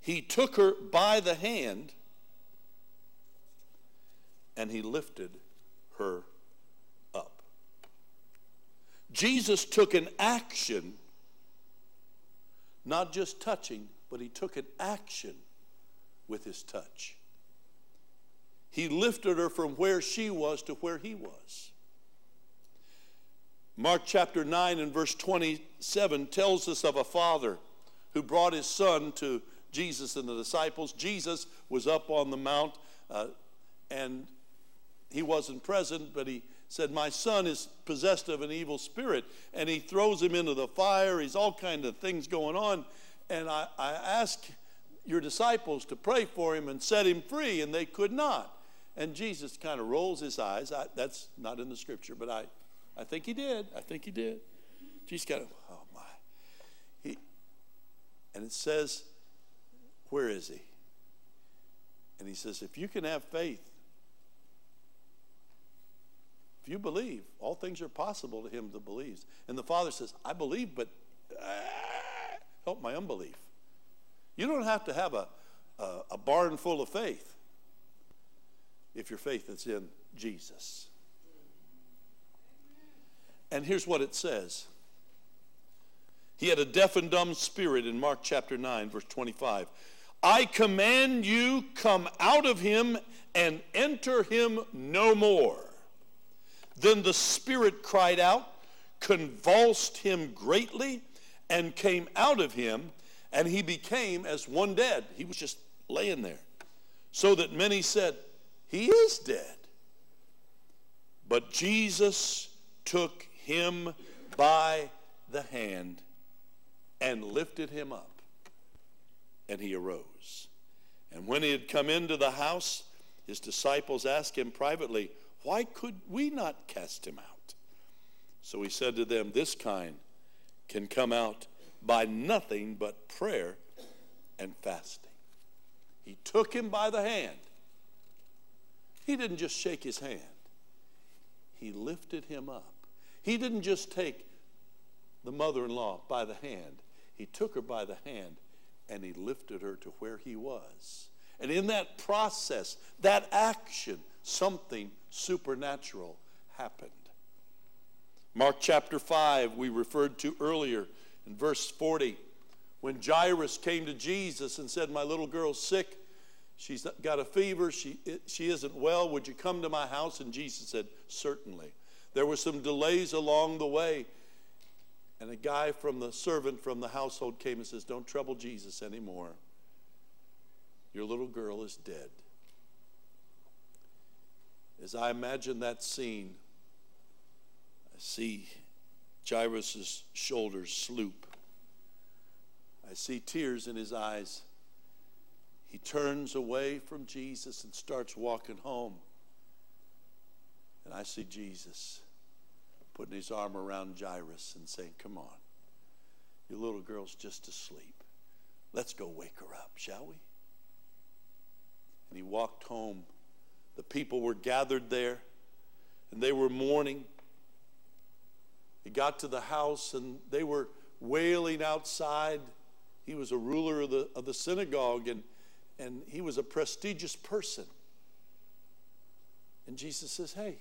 he took her by the hand and he lifted her up. Jesus took an action, not just touching, but he took an action with his touch. He lifted her from where she was to where he was. Mark chapter 9 and verse 27 tells us of a father who brought his son to Jesus and the disciples. Jesus was up on the mount uh, and he wasn't present, but he said, My son is possessed of an evil spirit. And he throws him into the fire. He's all kind of things going on. And I, I asked your disciples to pray for him and set him free, and they could not. And Jesus kind of rolls his eyes. I, that's not in the scripture, but I, I think he did. I think he did. Jesus kind of, oh my. He, and it says, where is he? And he says, if you can have faith, if you believe, all things are possible to him that believes. And the father says, I believe, but ah, help my unbelief. You don't have to have a, a, a barn full of faith if your faith is in Jesus. And here's what it says He had a deaf and dumb spirit in Mark chapter 9, verse 25. I command you, come out of him and enter him no more. Then the spirit cried out, convulsed him greatly, and came out of him, and he became as one dead. He was just laying there. So that many said, He is dead. But Jesus took him by the hand and lifted him up, and he arose. And when he had come into the house, his disciples asked him privately, Why could we not cast him out? So he said to them, This kind can come out by nothing but prayer and fasting. He took him by the hand. He didn't just shake his hand, he lifted him up. He didn't just take the mother in law by the hand, he took her by the hand and he lifted her to where he was. And in that process, that action, something supernatural happened. Mark chapter 5, we referred to earlier in verse 40, when Jairus came to Jesus and said, My little girl's sick. She's got a fever. She, she isn't well. Would you come to my house? And Jesus said, Certainly. There were some delays along the way. And a guy from the servant from the household came and says, Don't trouble Jesus anymore. Your little girl is dead. As I imagine that scene, I see Jairus' shoulders sloop. I see tears in his eyes. He turns away from Jesus and starts walking home. And I see Jesus putting his arm around Jairus and saying, Come on, your little girl's just asleep. Let's go wake her up, shall we? And he walked home. The people were gathered there and they were mourning. He got to the house and they were wailing outside. He was a ruler of the, of the synagogue and, and he was a prestigious person. And Jesus says, Hey,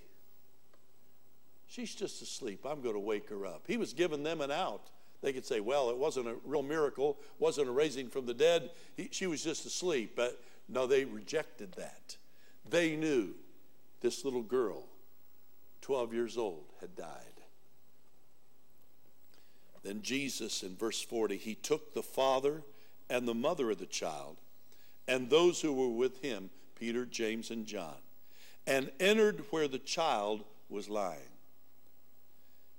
She's just asleep. I'm going to wake her up. He was giving them an out. They could say, well, it wasn't a real miracle, wasn't a raising from the dead. He, she was just asleep. But no, they rejected that. They knew this little girl, 12 years old, had died. Then Jesus, in verse 40, he took the father and the mother of the child and those who were with him, Peter, James, and John, and entered where the child was lying.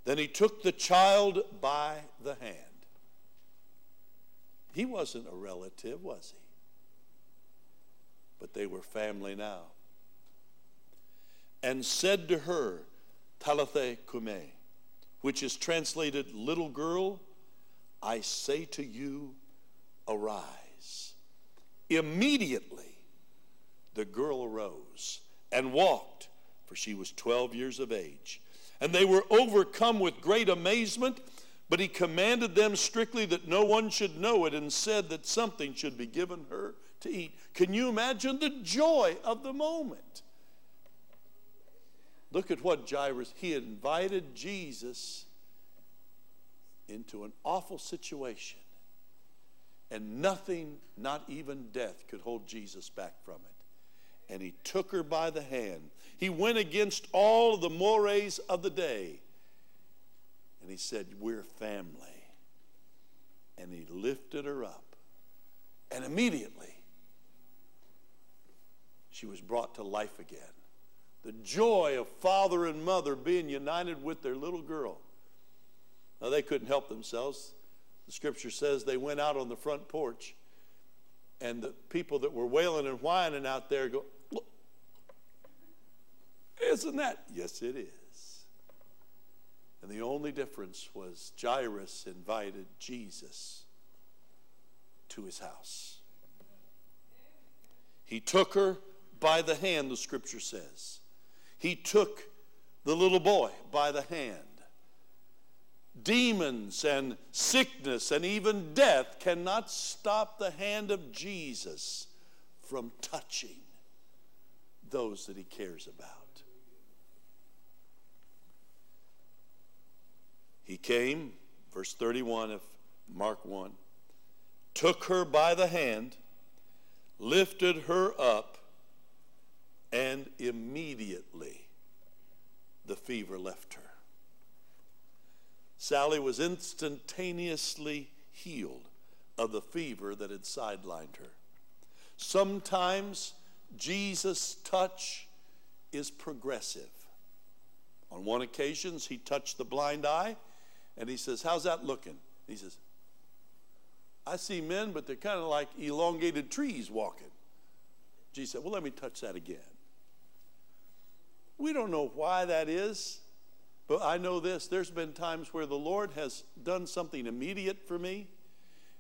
Then he took the child by the hand. He wasn't a relative, was he? But they were family now. And said to her, Talitha cumi, which is translated, little girl, I say to you, arise. Immediately the girl arose and walked, for she was 12 years of age and they were overcome with great amazement. But he commanded them strictly that no one should know it and said that something should be given her to eat. Can you imagine the joy of the moment? Look at what Jairus, he invited Jesus into an awful situation. And nothing, not even death, could hold Jesus back from it. And he took her by the hand. He went against all the mores of the day. And he said, We're family. And he lifted her up. And immediately, she was brought to life again. The joy of father and mother being united with their little girl. Now, they couldn't help themselves. The scripture says they went out on the front porch, and the people that were wailing and whining out there go, Isn't that? Yes, it is. And the only difference was Jairus invited Jesus to his house. He took her by the hand, the scripture says. He took the little boy by the hand. Demons and sickness and even death cannot stop the hand of Jesus from touching those that he cares about. He came, verse 31 of Mark 1, took her by the hand, lifted her up, and immediately the fever left her. Sally was instantaneously healed of the fever that had sidelined her. Sometimes Jesus' touch is progressive. On one occasion, he touched the blind eye and he says, How's that looking? He says, I see men, but they're kind of like elongated trees walking. Jesus said, Well, let me touch that again. We don't know why that is. But I know this there's been times where the Lord has done something immediate for me,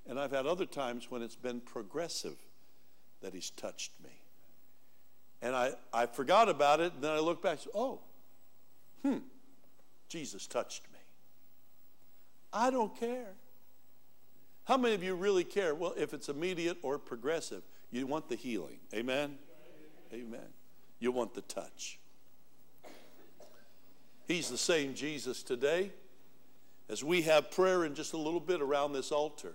and I've had other times when it's been progressive that He's touched me. And I, I forgot about it, and then I look back and say, oh, hmm, Jesus touched me. I don't care. How many of you really care? Well, if it's immediate or progressive, you want the healing. Amen? Amen. You want the touch. He's the same Jesus today as we have prayer in just a little bit around this altar.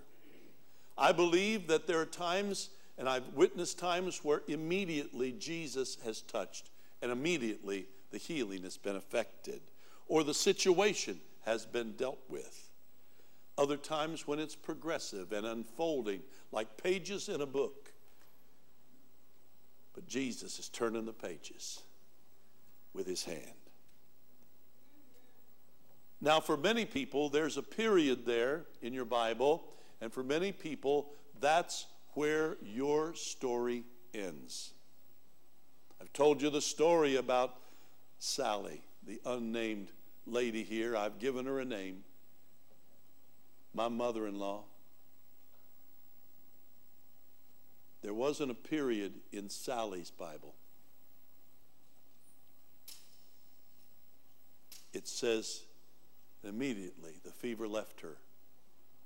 I believe that there are times, and I've witnessed times, where immediately Jesus has touched and immediately the healing has been effected or the situation has been dealt with. Other times when it's progressive and unfolding like pages in a book. But Jesus is turning the pages with his hand. Now, for many people, there's a period there in your Bible, and for many people, that's where your story ends. I've told you the story about Sally, the unnamed lady here. I've given her a name. My mother in law. There wasn't a period in Sally's Bible. It says Immediately, the fever left her.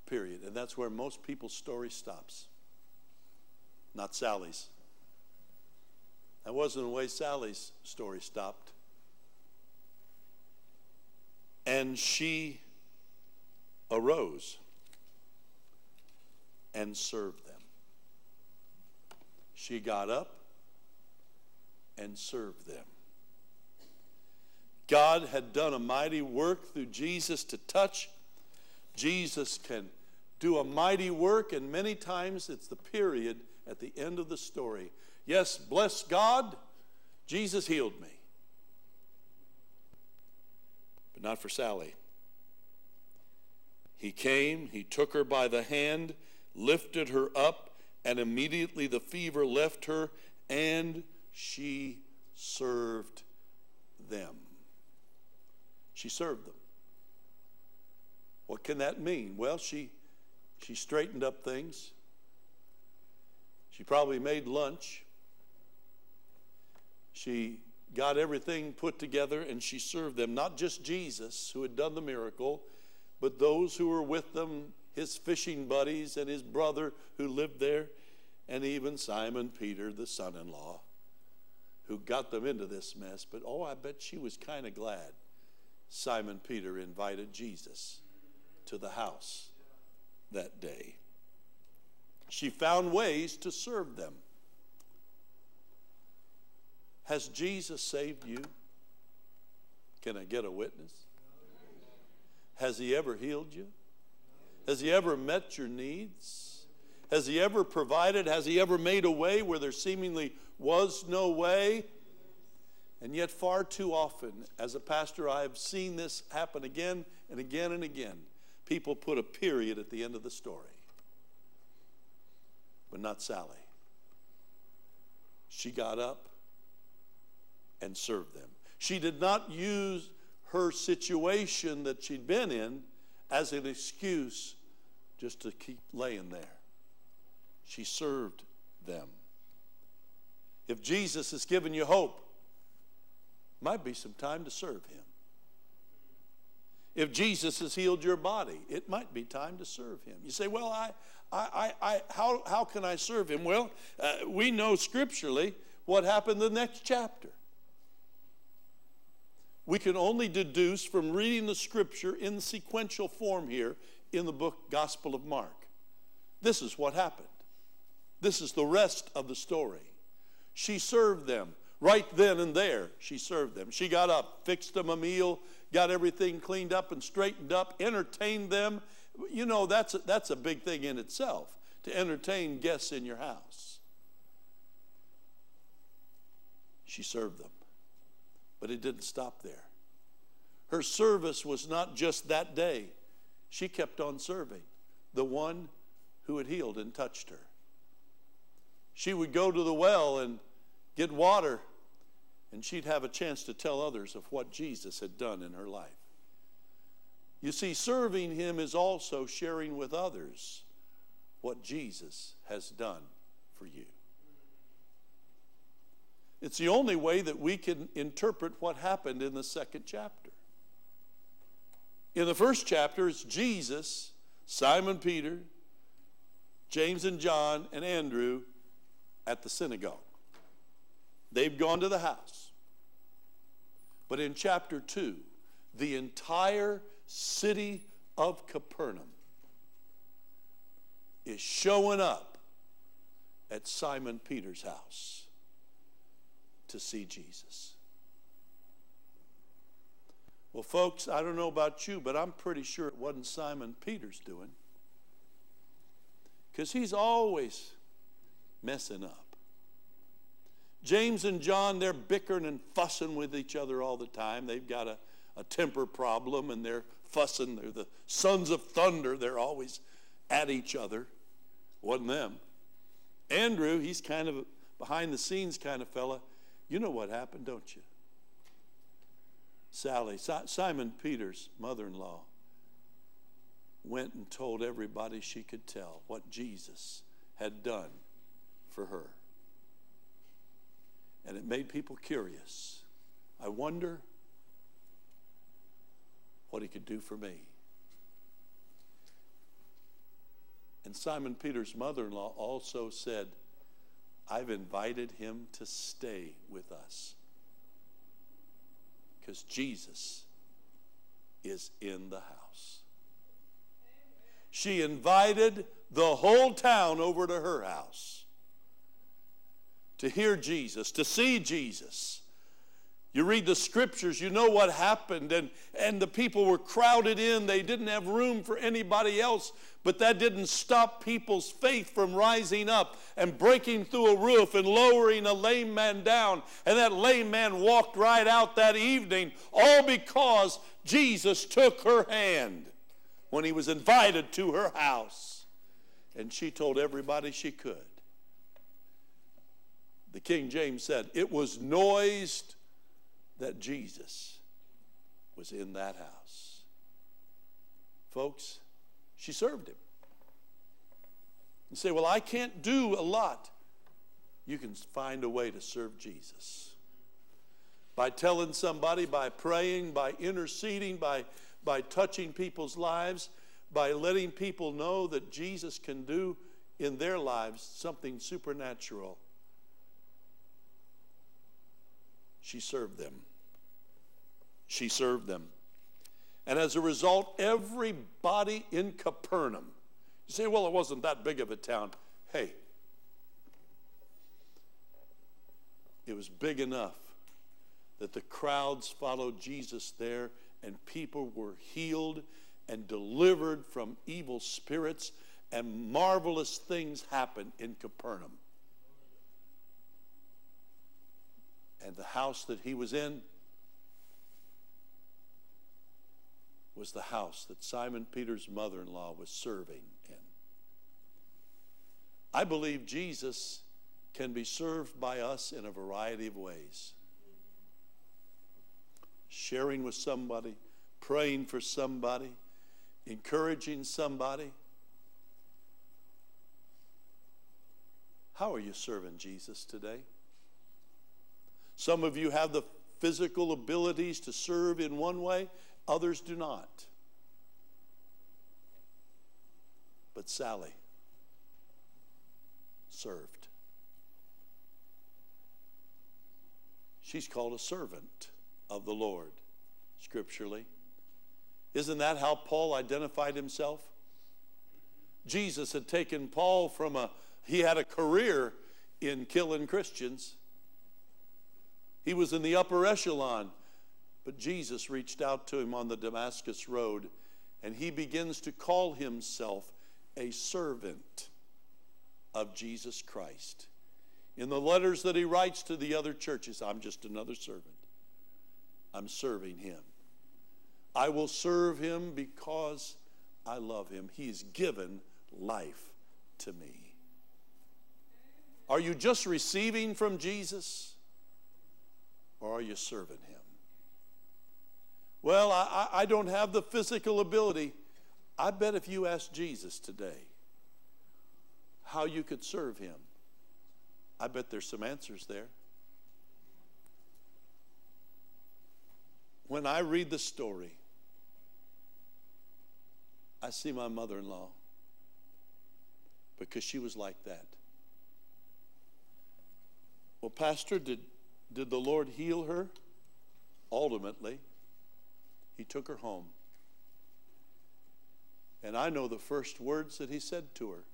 Period. And that's where most people's story stops. Not Sally's. That wasn't the way Sally's story stopped. And she arose and served them. She got up and served them. God had done a mighty work through Jesus to touch. Jesus can do a mighty work, and many times it's the period at the end of the story. Yes, bless God, Jesus healed me. But not for Sally. He came, he took her by the hand, lifted her up, and immediately the fever left her, and she served them. She served them. What can that mean? Well, she, she straightened up things. She probably made lunch. She got everything put together and she served them, not just Jesus, who had done the miracle, but those who were with them, his fishing buddies and his brother who lived there, and even Simon Peter, the son in law, who got them into this mess. But oh, I bet she was kind of glad Simon Peter invited Jesus to the house that day. She found ways to serve them. Has Jesus saved you? Can I get a witness? Has he ever healed you? Has he ever met your needs? Has he ever provided? Has he ever made a way where there seemingly was no way? And yet, far too often, as a pastor, I have seen this happen again and again and again. People put a period at the end of the story. But not Sally. She got up and served them. She did not use her situation that she'd been in as an excuse just to keep laying there. She served them. If Jesus has given you hope, might be some time to serve him. If Jesus has healed your body, it might be time to serve him. You say, well, I, I, I, how, how can I serve him? Well, uh, we know scripturally what happened the next chapter. We can only deduce from reading the scripture in sequential form here in the book Gospel of Mark. This is what happened. This is the rest of the story. She served them. Right then and there, she served them. She got up, fixed them a meal, got everything cleaned up and straightened up, entertained them. You know, that's a, that's a big thing in itself to entertain guests in your house. She served them. But it didn't stop there. Her service was not just that day, she kept on serving the one who had healed and touched her. She would go to the well and get water, and she'd have a chance to tell others of what Jesus had done in her life. You see, serving Him is also sharing with others what Jesus has done for you. It's the only way that we can interpret what happened in the second chapter. In the first chapter, it's Jesus, Simon Peter, James and John, and Andrew at the synagogue. They've gone to the house. But in chapter 2, the entire city of Capernaum is showing up at Simon Peter's house to see Jesus. Well, folks, I don't know about you, but I'm pretty sure it wasn't Simon Peter's doing. Because he's always messing up. James and John, they're bickering and fussing with each other all the time. They've got a, a temper problem and they're fussing. They're the sons of thunder. They're always at each other. Wasn't them. Andrew, he's kind of behind the scenes kind of fella. You know what happened, don't you? Sally, Simon Peter's mother in law, went and told everybody she could tell what Jesus had done for her. And it made people curious. I wonder what he could do for me. And Simon Peter's mother in law also said, I've invited him to stay with us because Jesus is in the house. She invited the whole town over to her house to hear Jesus, to see Jesus. You read the scriptures, you know what happened, and, and the people were crowded in. They didn't have room for anybody else, but that didn't stop people's faith from rising up and breaking through a roof and lowering a lame man down. And that lame man walked right out that evening, all because Jesus took her hand when he was invited to her house. And she told everybody she could. The King James said, It was noised that Jesus was in that house. Folks, she served him. You say, Well, I can't do a lot. You can find a way to serve Jesus. By telling somebody, by praying, by interceding, by, by touching people's lives, by letting people know that Jesus can do in their lives something supernatural She served them. She served them. And as a result, everybody in Capernaum, you say, well, it wasn't that big of a town. Hey, it was big enough that the crowds followed Jesus there and people were healed and delivered from evil spirits and marvelous things happened in Capernaum. And the house that he was in was the house that Simon Peter's mother in law was serving in. I believe Jesus can be served by us in a variety of ways. Sharing with somebody, praying for somebody, encouraging somebody. How are you serving Jesus today? Some of you have the physical abilities to serve in one way, others do not. But Sally served. She's called a servant of the Lord, scripturally. Isn't that how Paul identified himself? Jesus had taken Paul from a, he had a career in killing Christians. He was in the upper echelon, but Jesus reached out to him on the Damascus Road and he begins to call himself a servant of Jesus Christ. In the letters that he writes to the other churches, I'm just another servant. I'm serving him. I will serve him because I love him. He's given life to me. Are you just receiving from Jesus or are you serving him? Well, I, I don't have the physical ability. I bet if you asked Jesus today how you could serve him, I bet there's some answers there. When I read the story, I see my mother in law because she was like that. Well, Pastor, did, did the Lord heal her? Ultimately, He took her home. And I know the first words that He said to her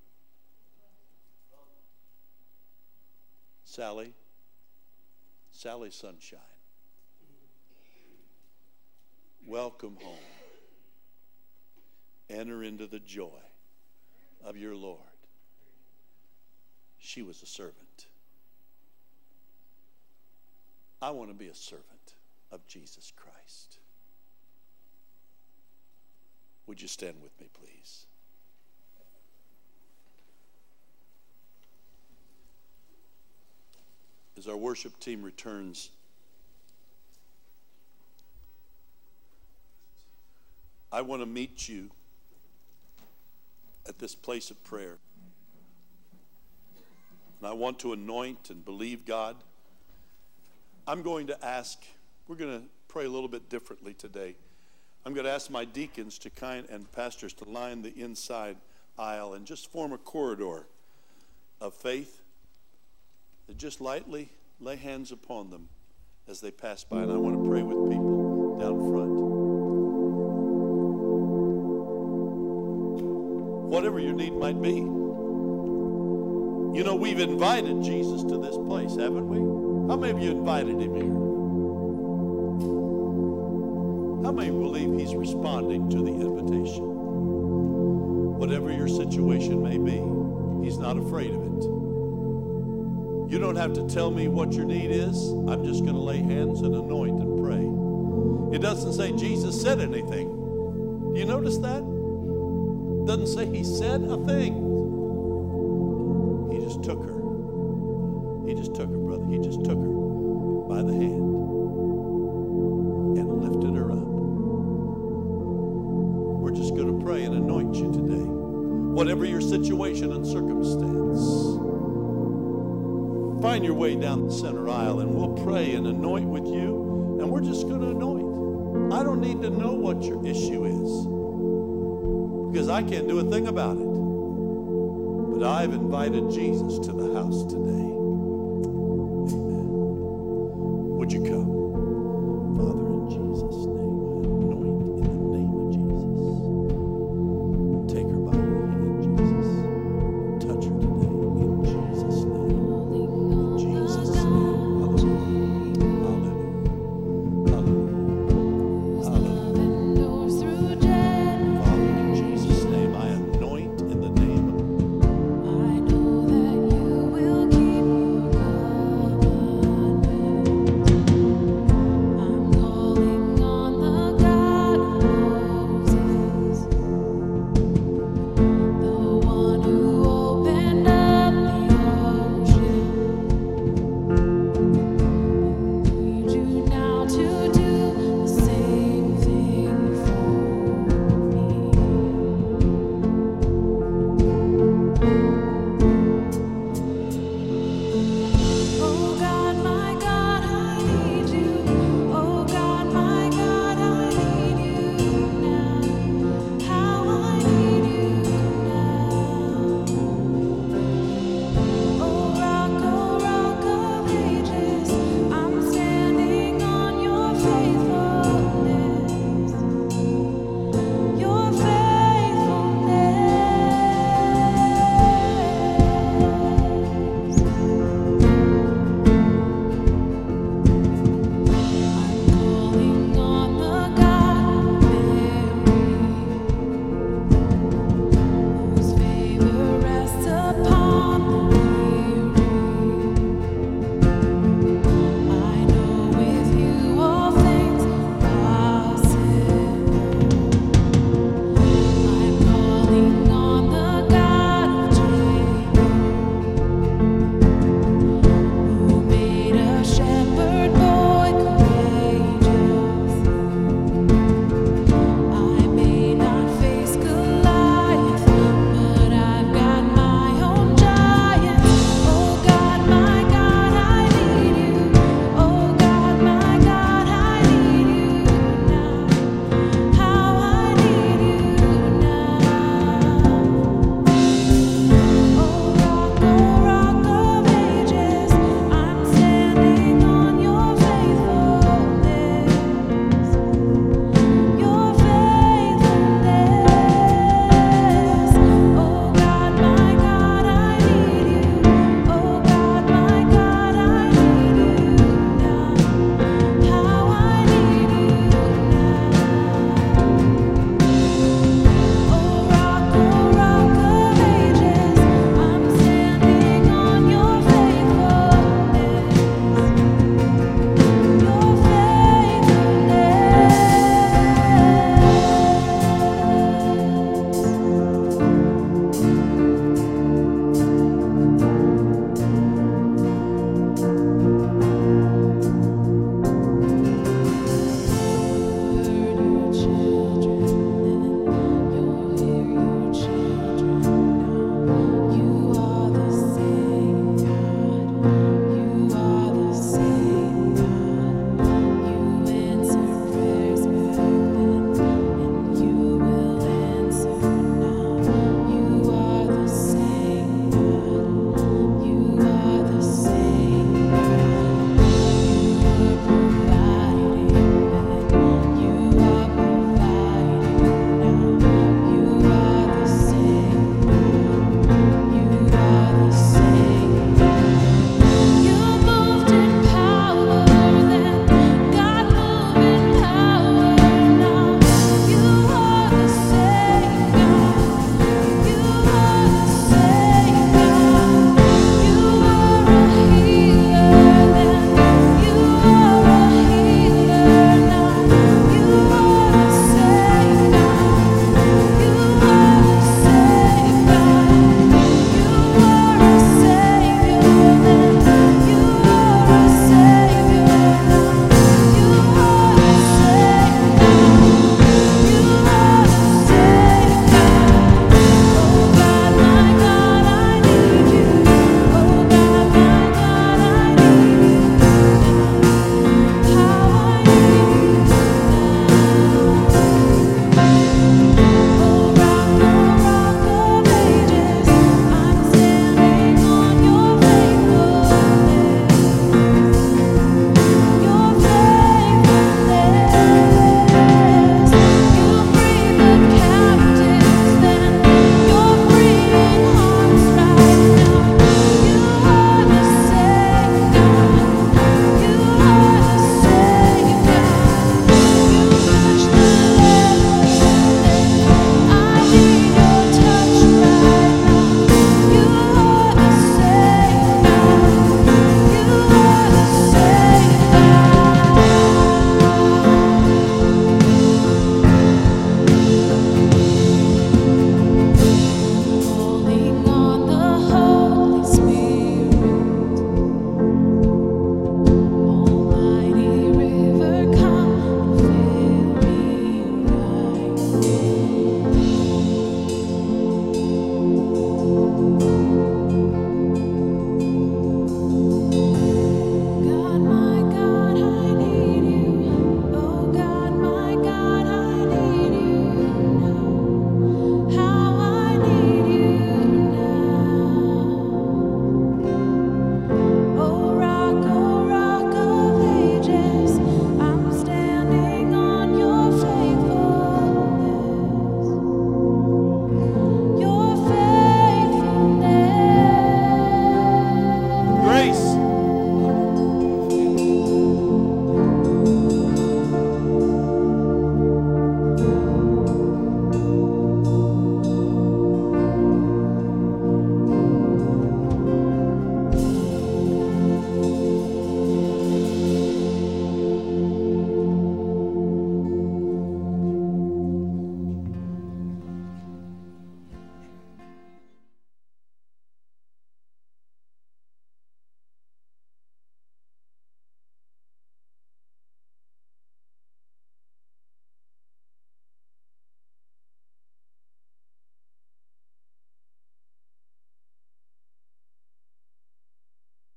Sally, Sally Sunshine, welcome home. Enter into the joy of your Lord. She was a servant. I want to be a servant of Jesus Christ. Would you stand with me, please? As our worship team returns, I want to meet you at this place of prayer. And I want to anoint and believe God. I'm going to ask, we're going to pray a little bit differently today. I'm going to ask my deacons to kind and pastors to line the inside aisle and just form a corridor of faith. And just lightly lay hands upon them as they pass by. And I want to pray with people down front. whatever your need might be. You know, we've invited Jesus to this place, haven't we? How many of you invited him here? Many believe he's responding to the invitation? Whatever your situation may be, he's not afraid of it. You don't have to tell me what your need is. I'm just going to lay hands and anoint and pray. It doesn't say Jesus said anything. Do you notice that? Doesn't say he said a thing. He just took her. He just took her, brother. He just took her by the hand situation and circumstance, find your way down the center aisle and we'll pray and anoint with you. And we're just going to anoint. I don't need to know what your issue is because I can't do a thing about it. But I've invited Jesus to the house today.